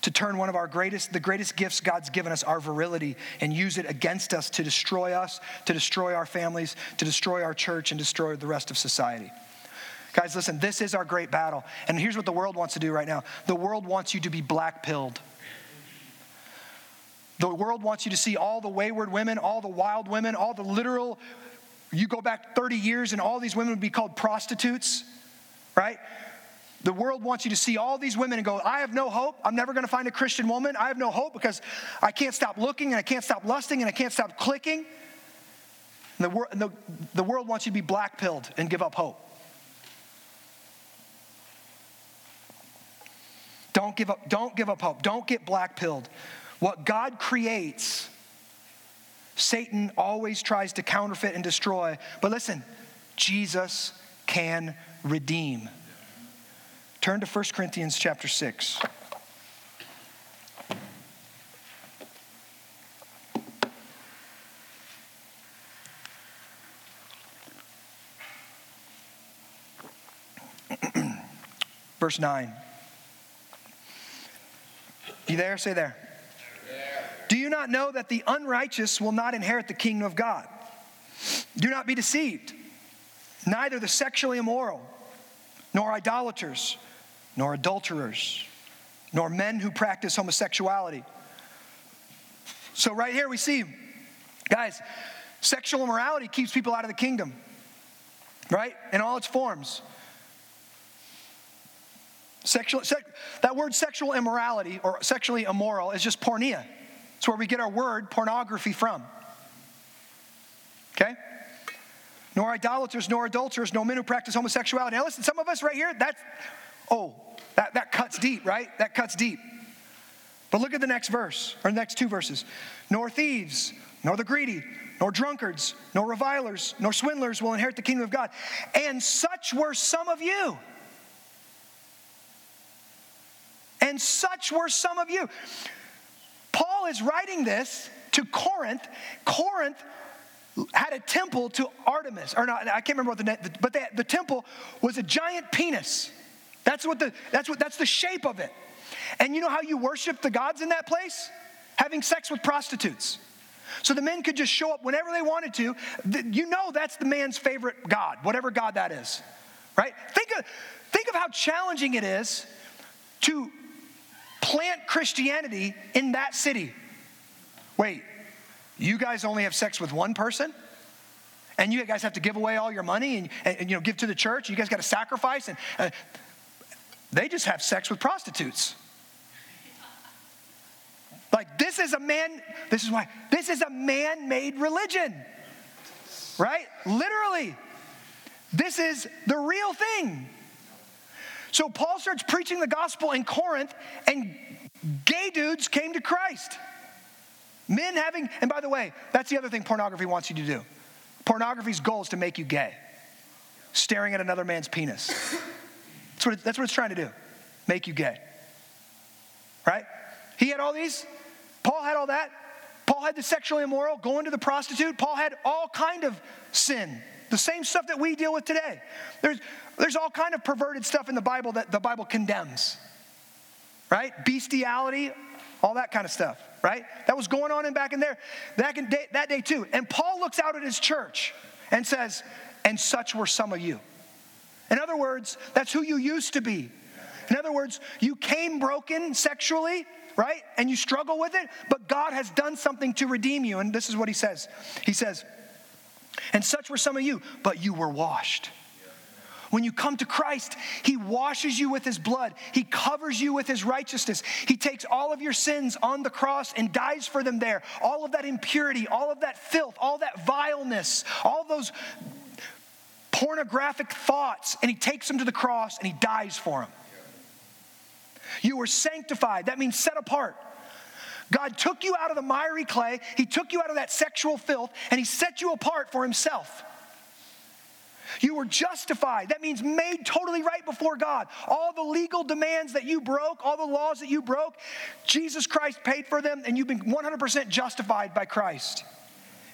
To turn one of our greatest, the greatest gifts God's given us, our virility, and use it against us to destroy us, to destroy our families, to destroy our church, and destroy the rest of society. Guys, listen, this is our great battle. And here's what the world wants to do right now the world wants you to be black pilled. The world wants you to see all the wayward women, all the wild women, all the literal you go back 30 years and all these women would be called prostitutes, right? The world wants you to see all these women and go, I have no hope. I'm never going to find a Christian woman. I have no hope because I can't stop looking and I can't stop lusting and I can't stop clicking. And the, wor- the, the world wants you to be black pilled and give up hope. Don't give up, don't give up hope. Don't get black pilled. What God creates Satan always tries to counterfeit and destroy. But listen, Jesus can redeem. Turn to 1 Corinthians chapter 6. Verse 9. You there? Say there. Do you not know that the unrighteous will not inherit the kingdom of God? Do not be deceived. Neither the sexually immoral, nor idolaters, nor adulterers, nor men who practice homosexuality. So, right here we see, guys, sexual immorality keeps people out of the kingdom, right? In all its forms. Sexual, that word sexual immorality or sexually immoral is just porneia. It's where we get our word pornography from. Okay? Nor idolaters, nor adulterers, no men who practice homosexuality. Now, listen, some of us right here, that's, oh, that, that cuts deep, right? That cuts deep. But look at the next verse, or the next two verses. Nor thieves, nor the greedy, nor drunkards, nor revilers, nor swindlers will inherit the kingdom of God. And such were some of you. And such were some of you. Paul is writing this to Corinth. Corinth had a temple to Artemis, or not, I can't remember what the, name, but the, the temple was a giant penis. That's what the, that's what, that's the shape of it. And you know how you worship the gods in that place? Having sex with prostitutes. So the men could just show up whenever they wanted to. You know that's the man's favorite God, whatever God that is, right? Think of, think of how challenging it is to plant Christianity in that city. Wait, you guys only have sex with one person? And you guys have to give away all your money and, and you know give to the church. You guys got to sacrifice, and uh, they just have sex with prostitutes. Like this is a man. This is why this is a man-made religion, right? Literally, this is the real thing. So Paul starts preaching the gospel in Corinth, and gay dudes came to Christ. Men having, and by the way, that's the other thing pornography wants you to do. Pornography's goal is to make you gay, staring at another man's penis. That's what, it, that's what it's trying to do, make you gay. Right? He had all these. Paul had all that. Paul had the sexually immoral, going to the prostitute. Paul had all kind of sin, the same stuff that we deal with today. There's, there's all kind of perverted stuff in the Bible that the Bible condemns, right? Bestiality, all that kind of stuff, right? That was going on in back in there, back in day, that day too. And Paul looks out at his church and says, "And such were some of you." In other words, that's who you used to be. In other words, you came broken sexually, right? And you struggle with it, but God has done something to redeem you. And this is what he says. He says, "And such were some of you, but you were washed." When you come to Christ, He washes you with His blood, He covers you with His righteousness. He takes all of your sins on the cross and dies for them there. All of that impurity, all of that filth, all that vileness, all those pornographic thoughts and he takes them to the cross and he dies for them. You were sanctified. That means set apart. God took you out of the miry clay, He took you out of that sexual filth, and He set you apart for Himself. You were justified. That means made totally right before God. All the legal demands that you broke, all the laws that you broke, Jesus Christ paid for them, and you've been 100% justified by Christ.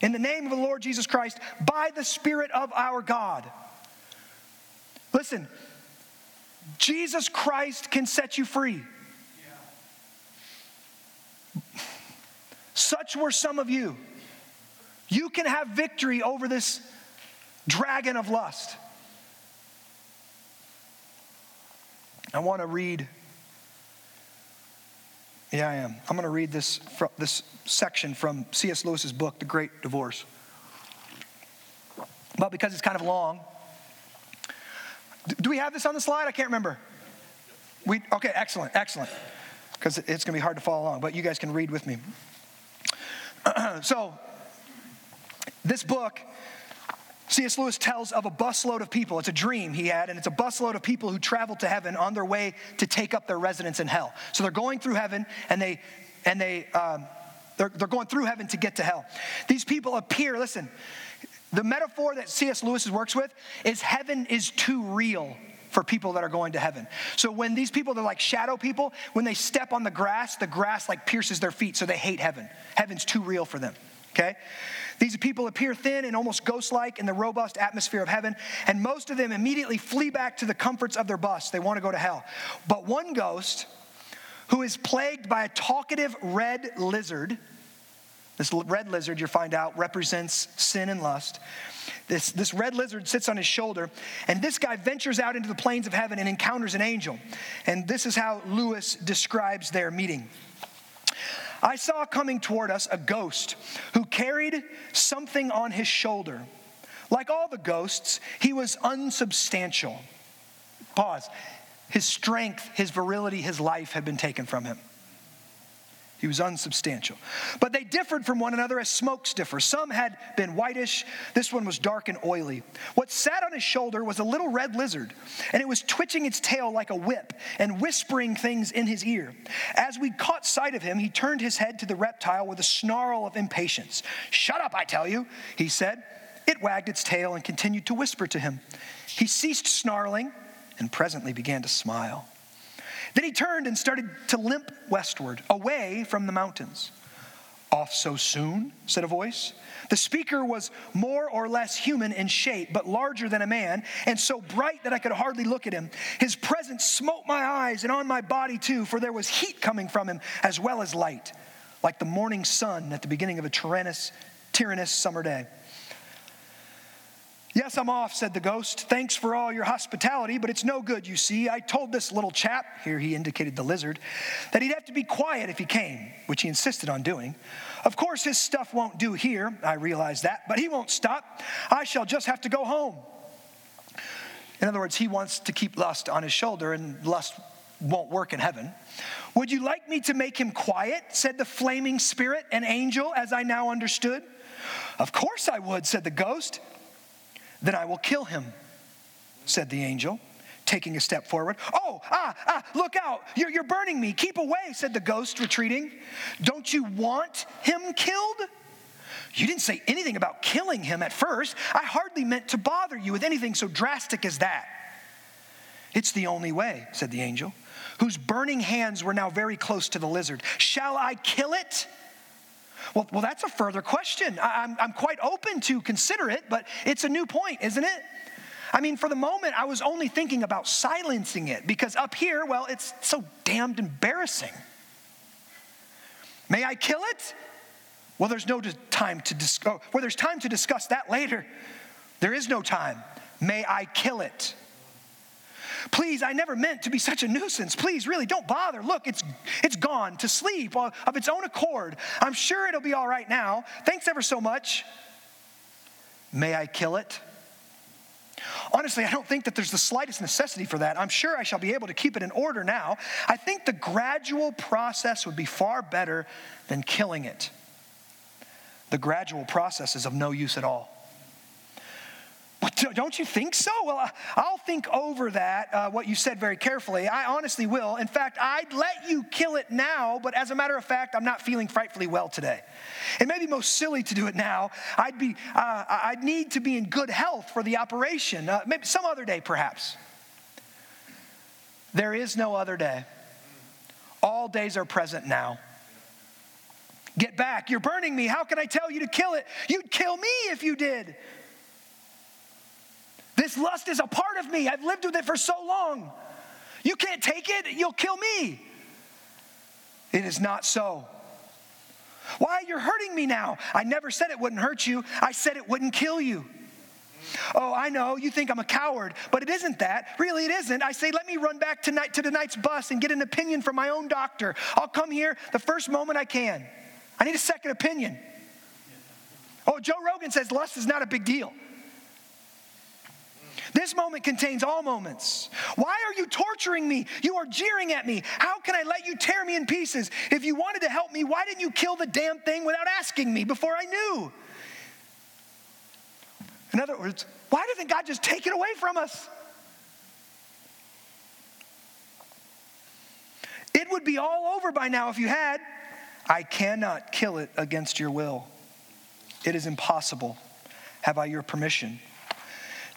In the name of the Lord Jesus Christ, by the Spirit of our God. Listen, Jesus Christ can set you free. Such were some of you. You can have victory over this dragon of lust. I want to read. Yeah, I am. I'm going to read this, this section from C.S. Lewis's book, The Great Divorce. But because it's kind of long, do we have this on the slide? I can't remember. We, okay, excellent, excellent. Because it's going to be hard to follow along, but you guys can read with me. so, this book, C.S. Lewis tells of a busload of people. It's a dream he had, and it's a busload of people who traveled to heaven on their way to take up their residence in hell. So they're going through heaven, and they and they um, they're, they're going through heaven to get to hell. These people appear. Listen, the metaphor that C.S. Lewis works with is heaven is too real for people that are going to heaven. So when these people, they're like shadow people, when they step on the grass, the grass like pierces their feet, so they hate heaven. Heaven's too real for them, okay? These people appear thin and almost ghost like in the robust atmosphere of heaven, and most of them immediately flee back to the comforts of their bus. They want to go to hell. But one ghost, who is plagued by a talkative red lizard, this red lizard, you'll find out, represents sin and lust. This, this red lizard sits on his shoulder, and this guy ventures out into the plains of heaven and encounters an angel. And this is how Lewis describes their meeting. I saw coming toward us a ghost who carried something on his shoulder. Like all the ghosts, he was unsubstantial. Pause. His strength, his virility, his life had been taken from him. He was unsubstantial. But they differed from one another as smokes differ. Some had been whitish, this one was dark and oily. What sat on his shoulder was a little red lizard, and it was twitching its tail like a whip and whispering things in his ear. As we caught sight of him, he turned his head to the reptile with a snarl of impatience. Shut up, I tell you, he said. It wagged its tail and continued to whisper to him. He ceased snarling and presently began to smile. Then he turned and started to limp westward, away from the mountains. Off so soon, said a voice. The speaker was more or less human in shape, but larger than a man, and so bright that I could hardly look at him. His presence smote my eyes and on my body too, for there was heat coming from him as well as light, like the morning sun at the beginning of a tyrannous, tyrannous summer day. Yes, I'm off, said the ghost. Thanks for all your hospitality, but it's no good, you see. I told this little chap, here he indicated the lizard, that he'd have to be quiet if he came, which he insisted on doing. Of course, his stuff won't do here, I realize that, but he won't stop. I shall just have to go home. In other words, he wants to keep lust on his shoulder, and lust won't work in heaven. Would you like me to make him quiet? said the flaming spirit, an angel, as I now understood. Of course I would, said the ghost. Then I will kill him, said the angel, taking a step forward. Oh, ah, ah, look out. You're, you're burning me. Keep away, said the ghost, retreating. Don't you want him killed? You didn't say anything about killing him at first. I hardly meant to bother you with anything so drastic as that. It's the only way, said the angel, whose burning hands were now very close to the lizard. Shall I kill it? Well, well that's a further question. I, I'm, I'm quite open to consider it, but it's a new point, isn't it? I mean, for the moment, I was only thinking about silencing it because up here, well, it's so damned embarrassing. May I kill it? Well, there's no time to discuss. Oh, well, there's time to discuss that later. There is no time. May I kill it? Please, I never meant to be such a nuisance. Please, really, don't bother. Look, it's, it's gone to sleep of its own accord. I'm sure it'll be all right now. Thanks ever so much. May I kill it? Honestly, I don't think that there's the slightest necessity for that. I'm sure I shall be able to keep it in order now. I think the gradual process would be far better than killing it. The gradual process is of no use at all. Don't you think so? Well, I'll think over that, uh, what you said very carefully. I honestly will. In fact, I'd let you kill it now, but as a matter of fact, I'm not feeling frightfully well today. It may be most silly to do it now. I'd, be, uh, I'd need to be in good health for the operation. Uh, maybe some other day, perhaps. There is no other day. All days are present now. Get back. You're burning me. How can I tell you to kill it? You'd kill me if you did. This lust is a part of me. I've lived with it for so long. You can't take it, you'll kill me. It is not so. Why? You're hurting me now. I never said it wouldn't hurt you, I said it wouldn't kill you. Oh, I know, you think I'm a coward, but it isn't that. Really, it isn't. I say, let me run back tonight to tonight's bus and get an opinion from my own doctor. I'll come here the first moment I can. I need a second opinion. Oh, Joe Rogan says lust is not a big deal. This moment contains all moments. Why are you torturing me? You are jeering at me. How can I let you tear me in pieces? If you wanted to help me, why didn't you kill the damn thing without asking me before I knew? In other words, why doesn't God just take it away from us? It would be all over by now if you had. I cannot kill it against your will. It is impossible. Have I your permission?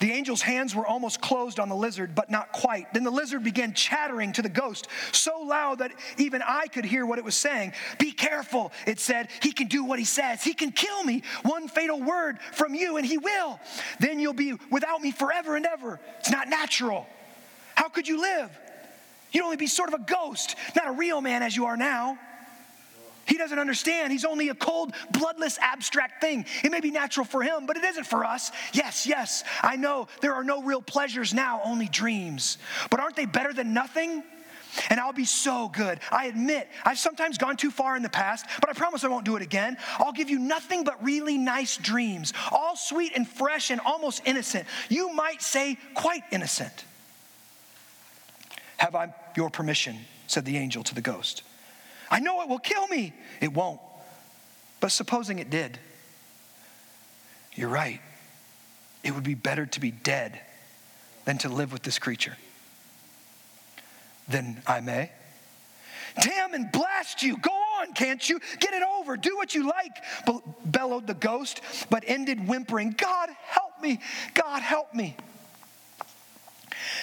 The angel's hands were almost closed on the lizard, but not quite. Then the lizard began chattering to the ghost so loud that even I could hear what it was saying. Be careful, it said. He can do what he says. He can kill me. One fatal word from you, and he will. Then you'll be without me forever and ever. It's not natural. How could you live? You'd only be sort of a ghost, not a real man as you are now. He doesn't understand. He's only a cold, bloodless, abstract thing. It may be natural for him, but it isn't for us. Yes, yes, I know there are no real pleasures now, only dreams. But aren't they better than nothing? And I'll be so good. I admit, I've sometimes gone too far in the past, but I promise I won't do it again. I'll give you nothing but really nice dreams, all sweet and fresh and almost innocent. You might say, quite innocent. Have I your permission? said the angel to the ghost. I know it will kill me. It won't. But supposing it did, you're right. It would be better to be dead than to live with this creature. Then I may. Damn and blast you. Go on, can't you? Get it over. Do what you like, bellowed the ghost, but ended whimpering, God help me. God help me.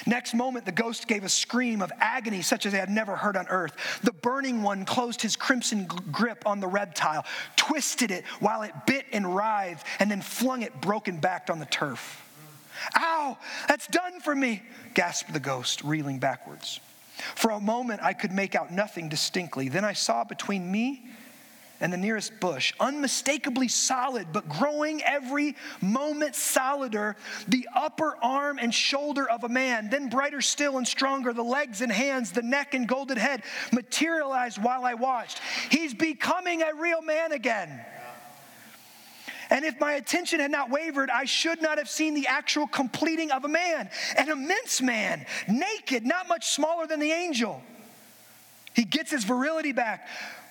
Next moment, the ghost gave a scream of agony such as they had never heard on earth. The burning one closed his crimson grip on the reptile, twisted it while it bit and writhed, and then flung it broken backed on the turf. Ow, that's done for me, gasped the ghost, reeling backwards. For a moment, I could make out nothing distinctly. Then I saw between me and the nearest bush, unmistakably solid, but growing every moment solider, the upper arm and shoulder of a man, then brighter still and stronger, the legs and hands, the neck and golden head materialized while I watched. He's becoming a real man again. And if my attention had not wavered, I should not have seen the actual completing of a man, an immense man, naked, not much smaller than the angel. He gets his virility back.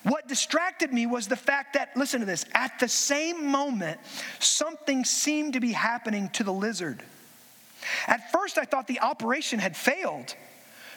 What distracted me was the fact that, listen to this, at the same moment, something seemed to be happening to the lizard. At first, I thought the operation had failed.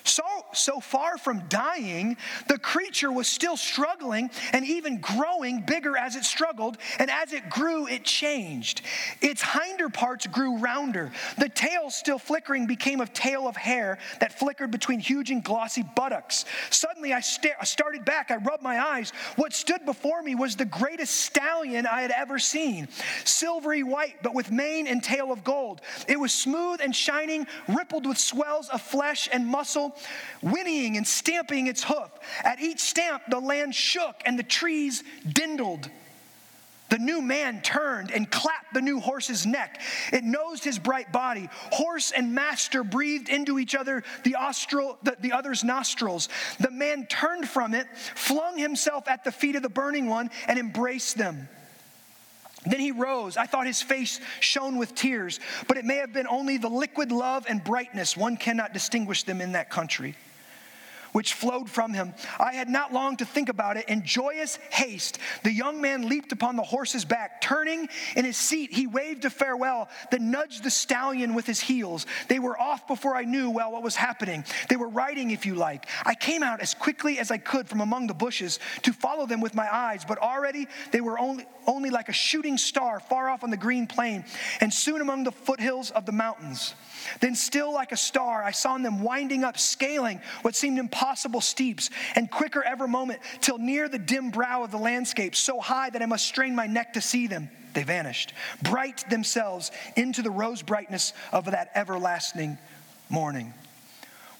So, so far from dying, the creature was still struggling and even growing bigger as it struggled. And as it grew, it changed. Its hinder parts grew rounder. The tail, still flickering, became a tail of hair that flickered between huge and glossy buttocks. Suddenly, I st- started back. I rubbed my eyes. What stood before me was the greatest stallion I had ever seen silvery white, but with mane and tail of gold. It was smooth and shining, rippled with swells of flesh and muscle whinnying and stamping its hoof. At each stamp, the land shook and the trees dindled. The new man turned and clapped the new horse's neck. It nosed his bright body. Horse and master breathed into each other the, ostral, the, the other's nostrils. The man turned from it, flung himself at the feet of the burning one, and embraced them. Then he rose. I thought his face shone with tears, but it may have been only the liquid love and brightness. One cannot distinguish them in that country. Which flowed from him. I had not long to think about it. In joyous haste, the young man leaped upon the horse's back. Turning in his seat, he waved a farewell, then nudged the stallion with his heels. They were off before I knew well what was happening. They were riding, if you like. I came out as quickly as I could from among the bushes to follow them with my eyes, but already they were only, only like a shooting star far off on the green plain, and soon among the foothills of the mountains. Then, still like a star, I saw them winding up, scaling what seemed impossible steeps, and quicker ever moment, till near the dim brow of the landscape, so high that I must strain my neck to see them. They vanished, bright themselves into the rose brightness of that everlasting morning.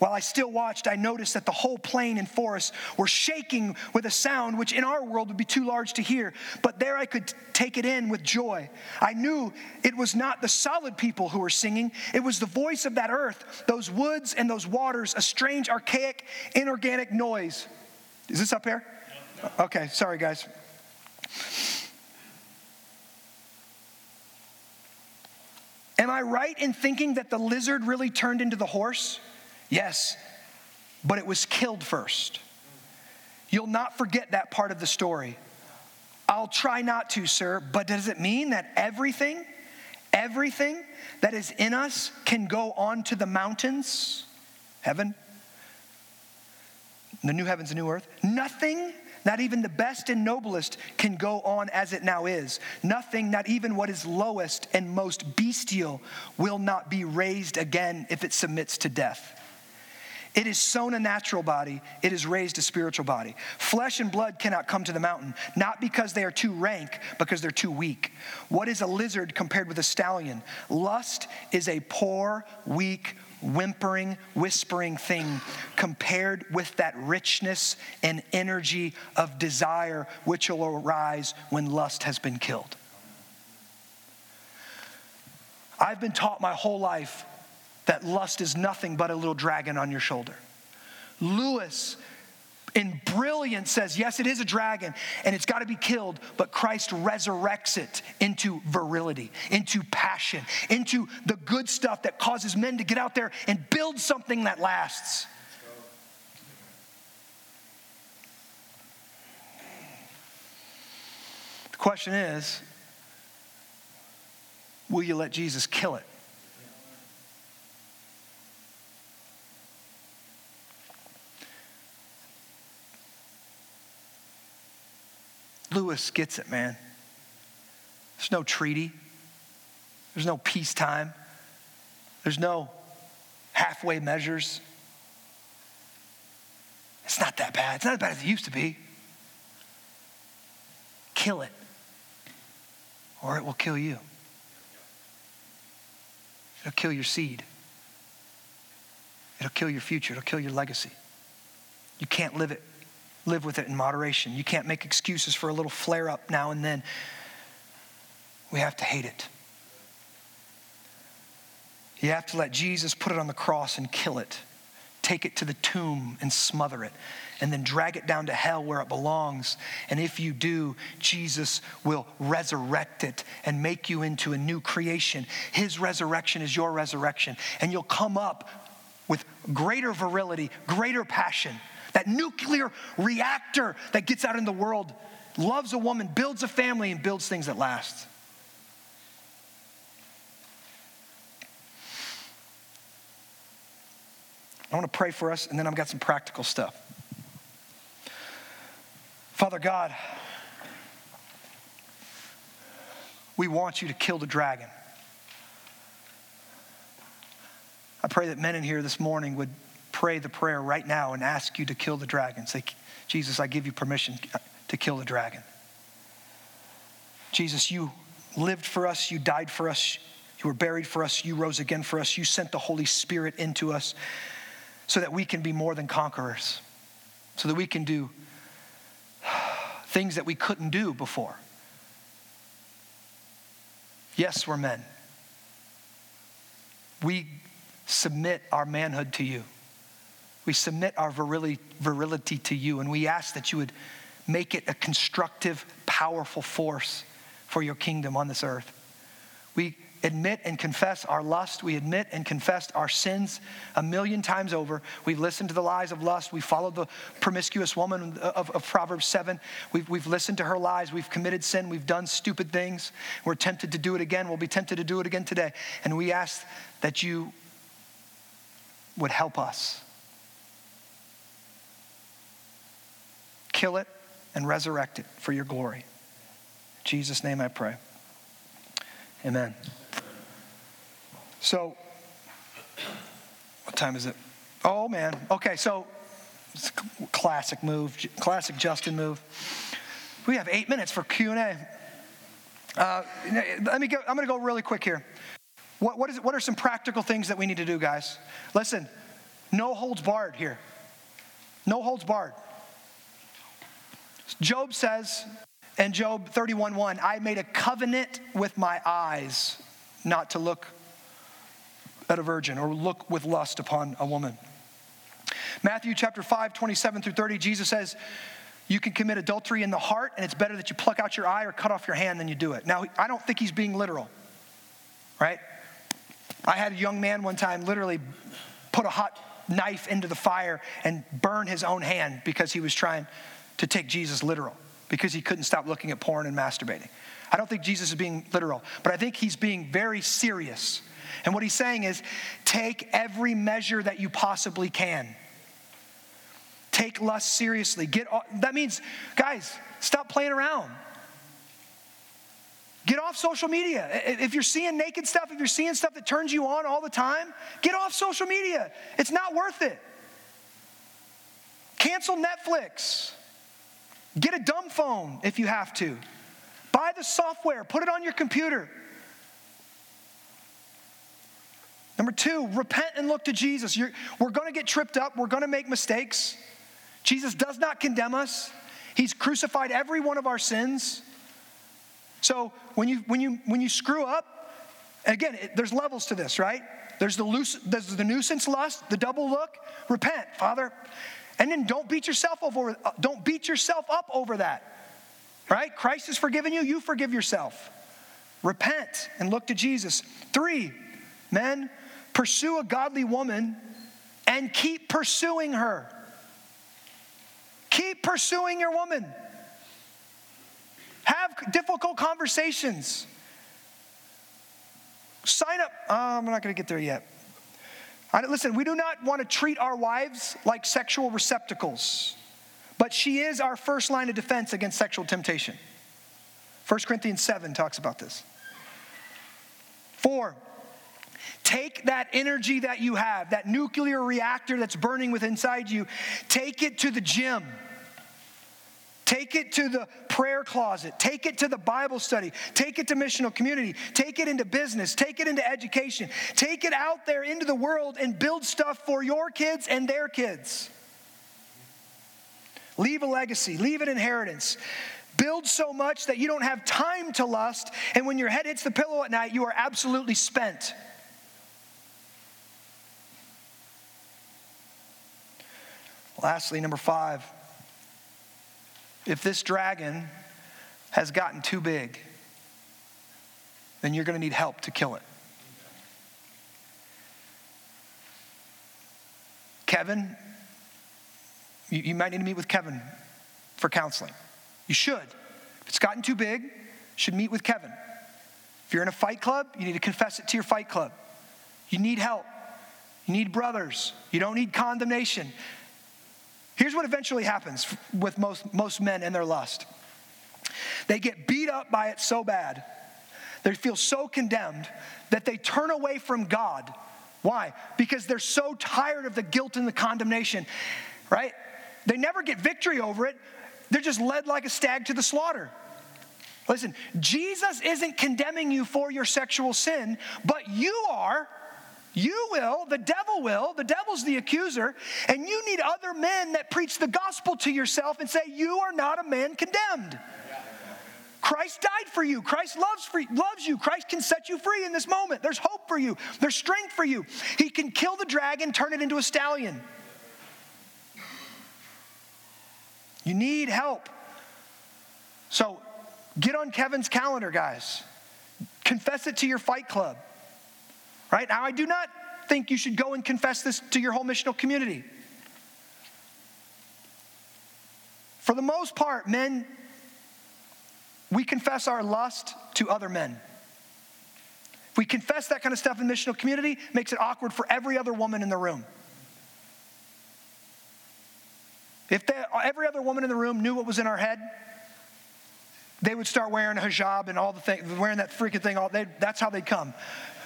While I still watched, I noticed that the whole plain and forest were shaking with a sound which in our world would be too large to hear, but there I could take it in with joy. I knew it was not the solid people who were singing, it was the voice of that earth, those woods and those waters, a strange, archaic, inorganic noise. Is this up here? Okay, sorry, guys. Am I right in thinking that the lizard really turned into the horse? Yes, but it was killed first. You'll not forget that part of the story. I'll try not to, sir, but does it mean that everything, everything that is in us can go on to the mountains, heaven, the new heavens and new earth? Nothing, not even the best and noblest, can go on as it now is. Nothing, not even what is lowest and most bestial, will not be raised again if it submits to death. It is sown a natural body, it is raised a spiritual body. Flesh and blood cannot come to the mountain, not because they are too rank, because they're too weak. What is a lizard compared with a stallion? Lust is a poor, weak, whimpering, whispering thing compared with that richness and energy of desire which will arise when lust has been killed. I've been taught my whole life that lust is nothing but a little dragon on your shoulder. Lewis, in brilliance, says, yes, it is a dragon and it's got to be killed, but Christ resurrects it into virility, into passion, into the good stuff that causes men to get out there and build something that lasts. The question is will you let Jesus kill it? Lewis gets it, man. There's no treaty, there's no peacetime, there's no halfway measures. It's not that bad. It's not as bad as it used to be. Kill it, or it will kill you. It'll kill your seed. It'll kill your future. It'll kill your legacy. You can't live it live with it in moderation. You can't make excuses for a little flare up now and then. We have to hate it. You have to let Jesus put it on the cross and kill it, take it to the tomb and smother it, and then drag it down to hell where it belongs. And if you do, Jesus will resurrect it and make you into a new creation. His resurrection is your resurrection, and you'll come up with greater virility, greater passion that nuclear reactor that gets out in the world, loves a woman, builds a family, and builds things that last. I want to pray for us, and then I've got some practical stuff. Father God, we want you to kill the dragon. I pray that men in here this morning would pray the prayer right now and ask you to kill the dragon. Say, Jesus, I give you permission to kill the dragon. Jesus, you lived for us, you died for us, you were buried for us, you rose again for us, you sent the Holy Spirit into us so that we can be more than conquerors, so that we can do things that we couldn't do before. Yes, we're men. We submit our manhood to you. We submit our virility, virility to you, and we ask that you would make it a constructive, powerful force for your kingdom on this earth. We admit and confess our lust. We admit and confess our sins a million times over. We've listened to the lies of lust. We followed the promiscuous woman of, of, Proverbs 7. We've, we've listened to her lies. We've committed sin. We've done stupid things. We're tempted to do it again. We'll be tempted to do it again today. And we ask that you would help us. Kill it and resurrect it for your glory. In Jesus' name I pray. Amen. So, what time is it? Oh man. Okay, so classic move, classic Justin move. We have eight minutes for Q and A. Uh, let me go. I'm going to go really quick here. What, what, is, what are some practical things that we need to do, guys? Listen, no holds barred here. No holds barred. Job says in Job 31:1, I made a covenant with my eyes not to look at a virgin or look with lust upon a woman. Matthew chapter 5, 27 through 30, Jesus says, You can commit adultery in the heart, and it's better that you pluck out your eye or cut off your hand than you do it. Now, I don't think he's being literal, right? I had a young man one time literally put a hot knife into the fire and burn his own hand because he was trying to take Jesus literal, because he couldn't stop looking at porn and masturbating. I don't think Jesus is being literal, but I think he's being very serious. And what he's saying is take every measure that you possibly can. Take lust seriously. Get off, that means guys, stop playing around. Get off social media. If you're seeing naked stuff, if you're seeing stuff that turns you on all the time, get off social media. It's not worth it. Cancel Netflix. Get a dumb phone if you have to. Buy the software, put it on your computer. Number two, repent and look to Jesus. You're, we're going to get tripped up, we're going to make mistakes. Jesus does not condemn us, He's crucified every one of our sins. So when you, when you, when you screw up, again, it, there's levels to this, right? There's the, loose, there's the nuisance lust, the double look. Repent, Father. And then don't beat yourself over, uh, don't beat yourself up over that. Right? Christ has forgiven you, you forgive yourself. Repent and look to Jesus. Three, men, pursue a godly woman and keep pursuing her. Keep pursuing your woman. Have difficult conversations. Sign up. Oh, I'm not going to get there yet. Listen, we do not want to treat our wives like sexual receptacles, but she is our first line of defense against sexual temptation. 1 Corinthians 7 talks about this. Four, take that energy that you have, that nuclear reactor that's burning within inside you, take it to the gym. Take it to the prayer closet. Take it to the Bible study. Take it to missional community. Take it into business. Take it into education. Take it out there into the world and build stuff for your kids and their kids. Leave a legacy, leave an inheritance. Build so much that you don't have time to lust, and when your head hits the pillow at night, you are absolutely spent. Lastly, number five if this dragon has gotten too big, then you're going to need help to kill it. Kevin, you, you, might need to meet with Kevin for counseling. You should. If it's gotten too big, should meet with Kevin. If you're in a fight club, you need to confess it to your fight club. You need help. You need brothers. You don't need condemnation. Here's what eventually happens with most, most men and their lust they get beat up by it so bad, they feel so condemned that they turn away from God. Why? Because they're so tired of the guilt and the condemnation, right? They never get victory over it. They're just led like a stag to the slaughter. Listen, Jesus isn't condemning you for your sexual sin, but you are you will, the devil will, the devil's the accuser, and you need other men that preach the gospel to yourself and say, You are not a man condemned. Christ died for you. Christ loves, for, loves you. Christ can set you free in this moment. There's hope for you, there's strength for you. He can kill the dragon, turn it into a stallion. You need help. So get on Kevin's calendar, guys confess it to your fight club. Right? Now, I do not think you should go and confess this to your whole missional community. For the most part, men, we confess our lust to other men. If we confess that kind of stuff in missional community, makes it awkward for every other woman in the room. If they, every other woman in the room knew what was in our head, they would start wearing a hijab and all the things, wearing that freaking thing. All they, that's how they'd come.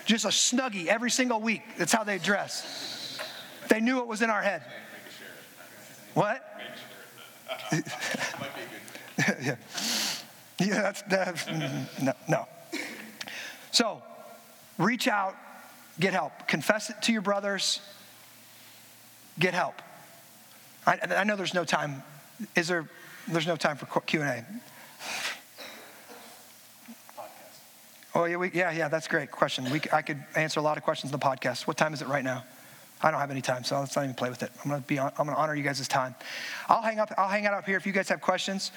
Just a snuggie every single week. That's how they dress. They knew what was in our head. What? yeah. Yeah, that's, that's no, no. So, reach out, get help. Confess it to your brothers, get help. I, I know there's no time. Is there? There's no time for Q and A. Oh yeah, we, yeah, yeah. That's a great question. We, I could answer a lot of questions in the podcast. What time is it right now? I don't have any time, so let's not even play with it. I'm gonna be. I'm gonna honor you guys' time. I'll hang up. I'll hang out up here if you guys have questions.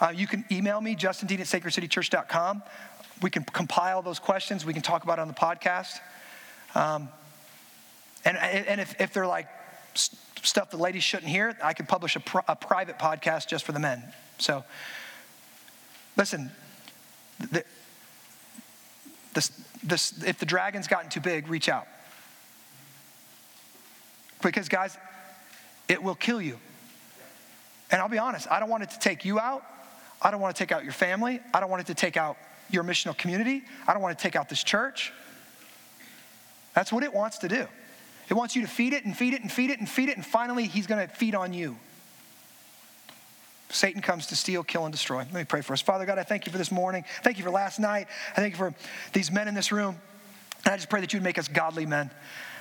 Uh, you can email me, justindean at sacredcitychurch.com. We can compile those questions. We can talk about it on the podcast. Um, and and if, if they're like stuff the ladies shouldn't hear, I could publish a, a private podcast just for the men. So, listen, the, this, this, if the dragon's gotten too big, reach out. Because, guys, it will kill you. And I'll be honest, I don't want it to take you out. I don't want to take out your family. I don't want it to take out your missional community. I don't want to take out this church. That's what it wants to do. It wants you to feed it and feed it and feed it and feed it, and finally, he's going to feed on you. Satan comes to steal, kill, and destroy. Let me pray for us. Father God, I thank you for this morning. Thank you for last night. I thank you for these men in this room. And I just pray that you'd make us godly men.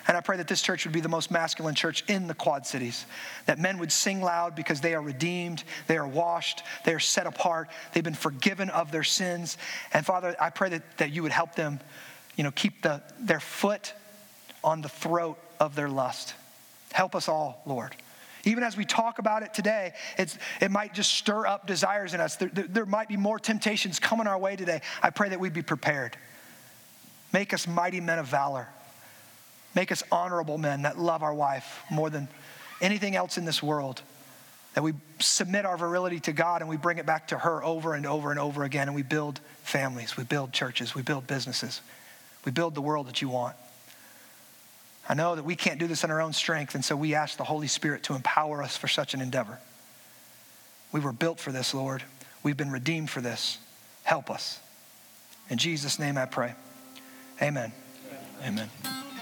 And I pray that this church would be the most masculine church in the Quad Cities. That men would sing loud because they are redeemed, they are washed, they are set apart, they've been forgiven of their sins. And Father, I pray that, that you would help them, you know, keep the, their foot on the throat of their lust. Help us all, Lord. Even as we talk about it today, it might just stir up desires in us. There, there, there might be more temptations coming our way today. I pray that we'd be prepared. Make us mighty men of valor. Make us honorable men that love our wife more than anything else in this world. That we submit our virility to God and we bring it back to her over and over and over again. And we build families, we build churches, we build businesses, we build the world that you want. I know that we can't do this in our own strength, and so we ask the Holy Spirit to empower us for such an endeavor. We were built for this, Lord. We've been redeemed for this. Help us. In Jesus' name I pray. Amen. Amen. Amen.